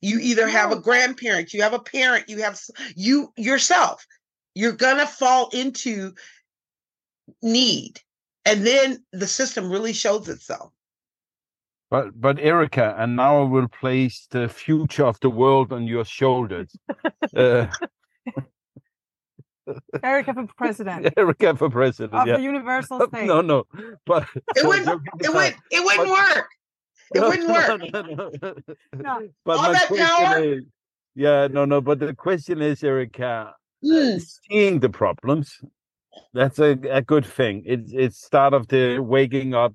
You either have a grandparent, you have a parent, you have you yourself. You're gonna fall into need, and then the system really shows itself. But but Erika, and now I will place the future of the world on your shoulders. uh, Erika for president Erika for president. of yeah. the universal state. No, no, but It wouldn't. It aside, would. It wouldn't work. It no, wouldn't work. no, no, no. No. But All my that question power? is, yeah, no, no. But the question is, Erika, Hmm. seeing the problems, that's a, a good thing. It's it's start of the waking up.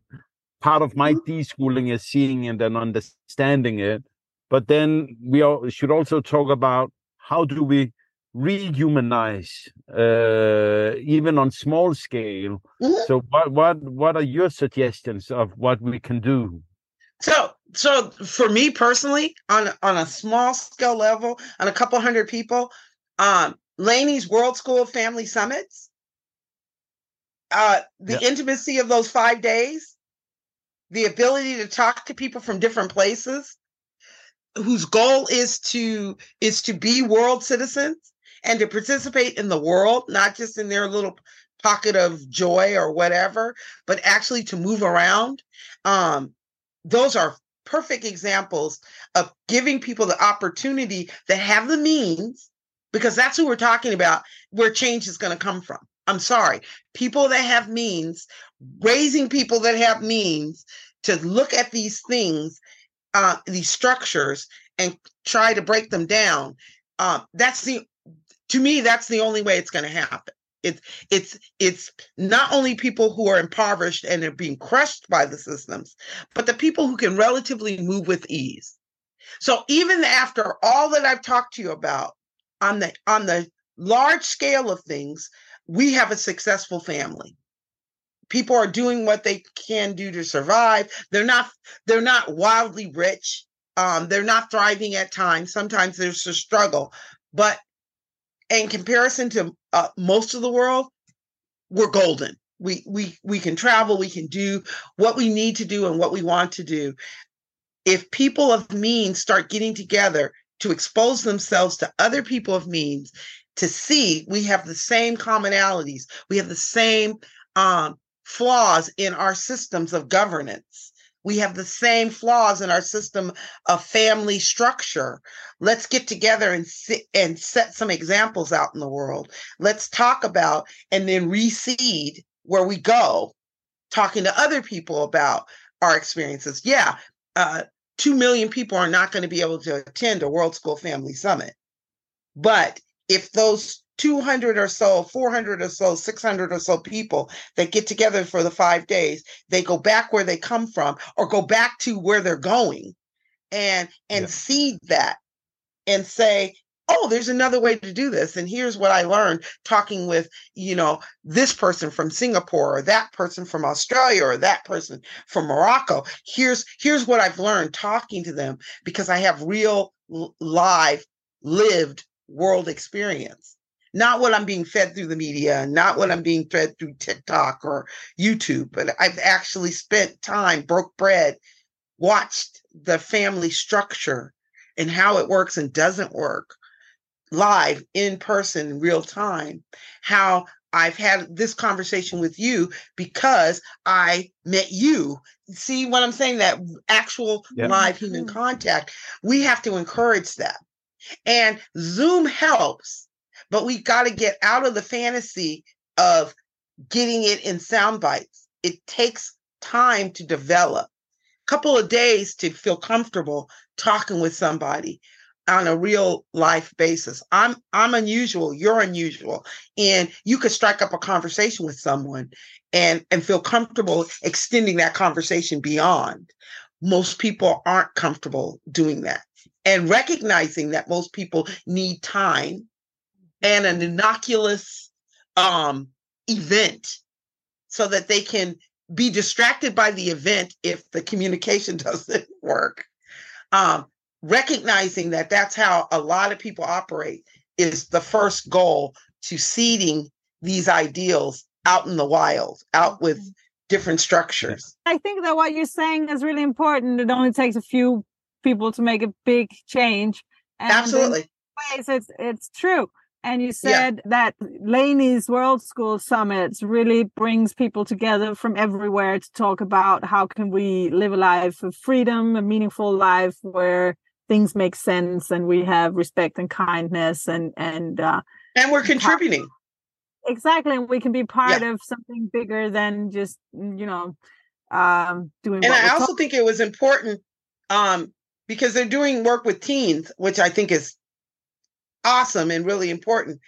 Part of my Mm-hmm. deschooling is seeing it and understanding it. But then we all should also talk about how do we rehumanize, uh, even on small scale. Mhm. So what what what are your suggestions of what we can do? So, so for me personally, on a- on a small scale level, on a couple hundred people, um, Lainie's World School Family Summits, uh, the Yeah. intimacy of those five days, the ability to talk to people from different places, whose goal is to is to be world citizens and to participate in the world, not just in their little pocket of joy or whatever, but actually to move around. Um, those are perfect examples of giving people the opportunity that have the means because that's who we're talking about where change is going to come from. I'm sorry. People that have means, raising people that have means to look at these things, uh, these structures, and try to break them down. Uh, that's the, to me, that's the only way it's going to happen. It's it's it's not only people who are impoverished and are being crushed by the systems, but the people who can relatively move with ease. So even after all that I've talked to you about on the on the large scale of things, we have a successful family. People are doing what they can do to survive. They're not they're not wildly rich. Um, they're not thriving at times. Sometimes there's a struggle, but in comparison to uh, most of the world, we're golden. We we we can travel. We can do what we need to do and what we want to do. If people of means start getting together to expose themselves to other people of means to see we have the same commonalities, we have the same um, flaws in our systems of governance. We have the same flaws in our system of family structure. Let's get together and sit and set some examples out in the world. Let's talk about and then reseed where we go, talking to other people about our experiences. Yeah, uh, 2 million people are not going to be able to attend a World School Family Summit. But if those 200 or so, 400 or so, 600 or so people that get together for the five days, they go back where they come from or go back to where they're going and and yeah. seed that and say, oh, there's another way to do this. And here's what I learned talking with, you know, this person from Singapore or that person from Australia or that person from Morocco. Here's here's what I've learned talking to them because I have real live lived world experience. Not what I'm being fed through the media, not what I'm being fed through TikTok or YouTube, but I've actually spent time, broke bread, watched the family structure and how it works and doesn't work live in person real time how I've had this conversation with you because I met you. See what I'm saying? That actual yeah. live human mm-hmm. contact. We have to encourage that. And Zoom helps, but we got to get out of the fantasy of getting it in sound bites. It takes time to develop. A couple of days to feel comfortable talking with somebody on a real life basis. I'm I'm unusual, you're unusual, and you could strike up a conversation with someone and and feel comfortable extending that conversation beyond. Most people aren't comfortable doing that. And recognizing that most people need time and an innocuous um event so that they can be distracted by the event if the communication doesn't work. Um, recognizing that that's how a lot of people operate is the first goal to seeding these ideals out in the wild, out with mm-hmm. different structures. I think that what you're saying is really important. It only takes a few people to make a big change. And Absolutely. Ways it's it's true. And you said yeah. that Lainie's World School Summits really brings people together from everywhere to talk about how can we live a life of freedom, a meaningful life where things make sense and we have respect and kindness and and uh and we're contributing exactly and we can be part yeah. of something bigger than just mm, you know um doing and i also think it was important um because they're doing work with teens which i think is awesome and really important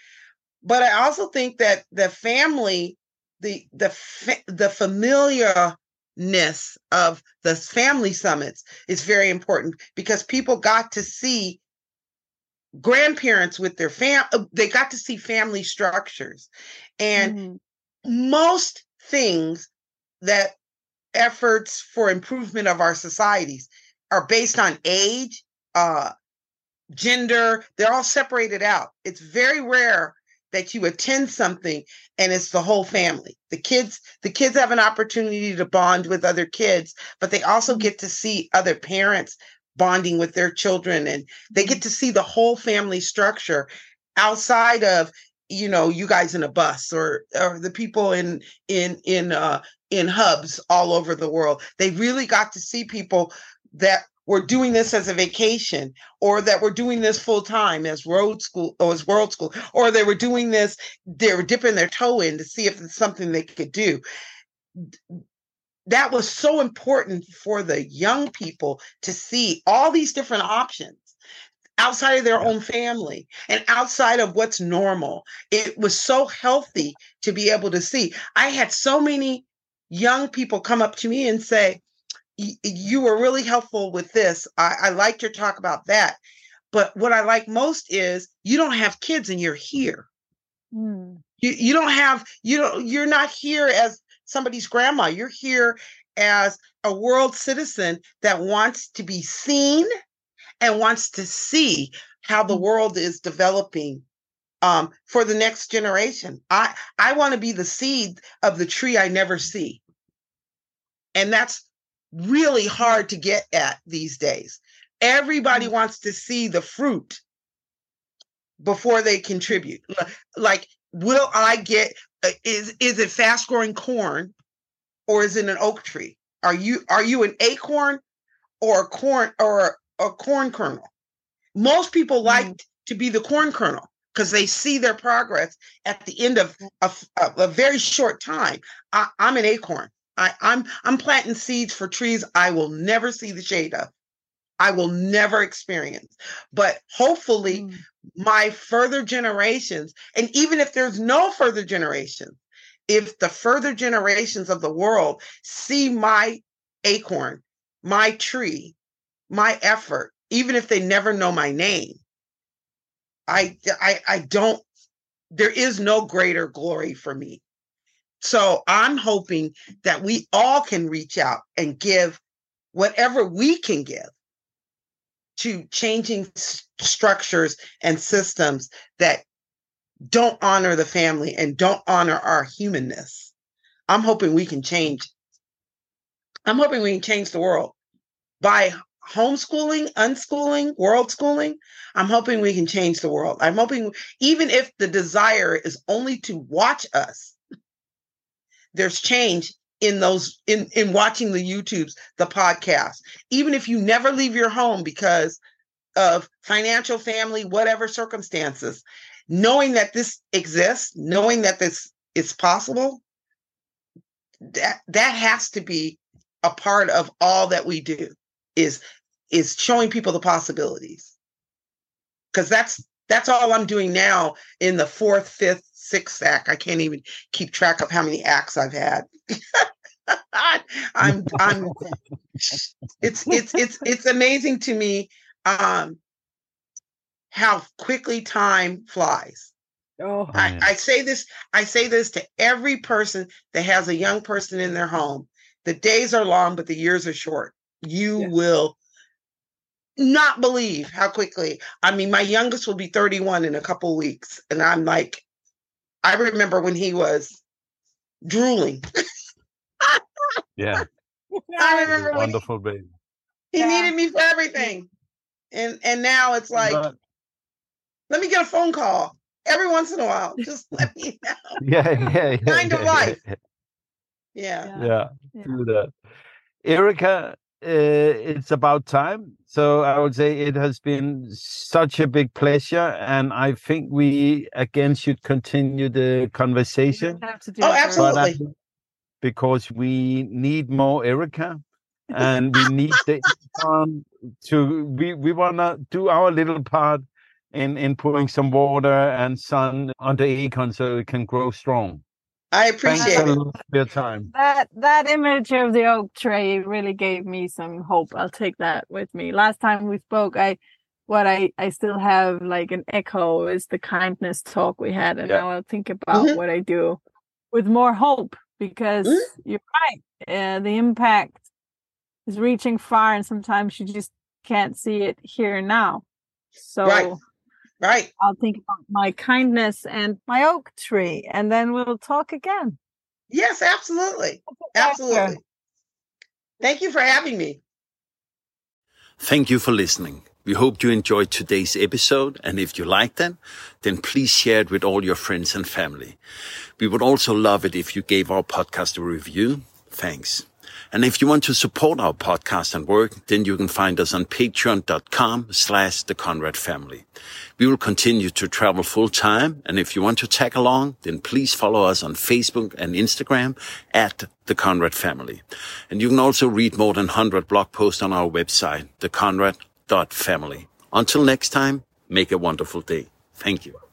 but i also think that the family the the the familiar ness of the family summits is very important because people got to see grandparents with their fam uh, they got to see family structures and mm-hmm. most things that efforts for improvement of our societies are based on age uh gender they're all separated out. It's very rare that you attend something and it's the whole family. The kids the kids have an opportunity to bond with other kids but they also mm-hmm. get to see other parents bonding with their children and they get to see the whole family structure outside of you know you guys in a bus or or the people in in in uh in hubs all over the world. They really got to see people that we're doing this as a vacation or that we're doing this full time as road school or as world school or they were doing this they were dipping their toe in to see if it's something they could do that was so important for the young people to see all these different options outside of their own family and outside of what's normal. It was so healthy to be able to see. I had so many young people come up to me and say, You were really helpful with this. I, I liked your talk about that. But what I like most is you don't have kids and you're here. Mm. You, you don't have you don't you're not here as somebody's grandma. You're here as a world citizen that wants to be seen and wants to see how the mm. world is developing um, for the next generation. I I want to be the seed of the tree I never see, and that's really hard to get at these days. Everybody mm. wants to see the fruit before they contribute. Like, will I get? Uh, is is it fast growing corn, or is it an oak tree? Are you are you an acorn, or a corn, or a corn kernel. Most people like mm. to be the corn kernel because they see their progress at the end of a, a very short time. I, am an acorn. I, I'm I'm planting seeds for trees I will never see the shade of. I will never experience. But hopefully, mm. my further generations, and even if there's no further generations, if the further generations of the world see my acorn, my tree, my effort, even if they never know my name, I I I don't there is no greater glory for me. So I'm hoping that we all can reach out and give whatever we can give to changing structures and systems that don't honor the family and don't honor our humanness. I'm hoping we can change. I'm hoping we can change the world by homeschooling, unschooling, world schooling, I'm hoping we can change the world. I'm hoping, even if the desire is only to watch us, there's change in those in in watching the YouTubes, the podcasts. Even if you never leave your home because of financial, family, whatever circumstances, knowing that this exists, knowing that this is possible, that that has to be a part of all that we do is is showing people the possibilities because that's that's all i'm doing now in the fourth fifth sixth act. I can't even keep track of how many acts i've had. I'm i'm it's it's it's it's amazing to me um how quickly time flies. Oh, I, I say this i say this to every person that has a young person in their home. The days are long but the years are short. You yeah. will not believe how quickly. I mean, my youngest will be 31 in a couple weeks. And I'm like, I remember when he was drooling. yeah. I remember wonderful baby. He yeah. needed me for everything. And and now it's like, but, let me get a phone call every once in a while. Just let me know. Yeah, yeah, yeah. Kind yeah, of life. Yeah. Yeah. Yeah. yeah. Do that. Erika, it's about time. So I would say it has been such a big pleasure, and I think we again should continue the conversation. Oh, absolutely. because we need more Erika, and we need the um, to we we wanna do our little part in in putting some water and sun on the acorn so it can grow strong. I appreciate it. your time. That that image of the oak tree really gave me some hope. I'll take that with me. Last time we spoke, I what I I still have like an echo is the kindness talk we had, and yeah. now I'll think about mm-hmm. what I do with more hope because mm-hmm. you're right. Uh, the impact is reaching far, and sometimes you just can't see it here and now. So. Right Right. I'll think about my kindness and my oak tree, and then we'll talk again. Yes, absolutely. Absolutely. Thank you for having me. Thank you for listening. We hope you enjoyed today's episode, and if you liked it, then please share it with all your friends and family. We would also love it if you gave our podcast a review. Thanks. And if you want to support our podcast and work, then you can find us on patreon.com slash the Conrad family. We will continue to travel full time. And if you want to tag along, then please follow us on Facebook and Instagram at the Conrad family. And you can also read more than 100 blog posts on our website, theconrad.family. Until next time, make a wonderful day. Thank you.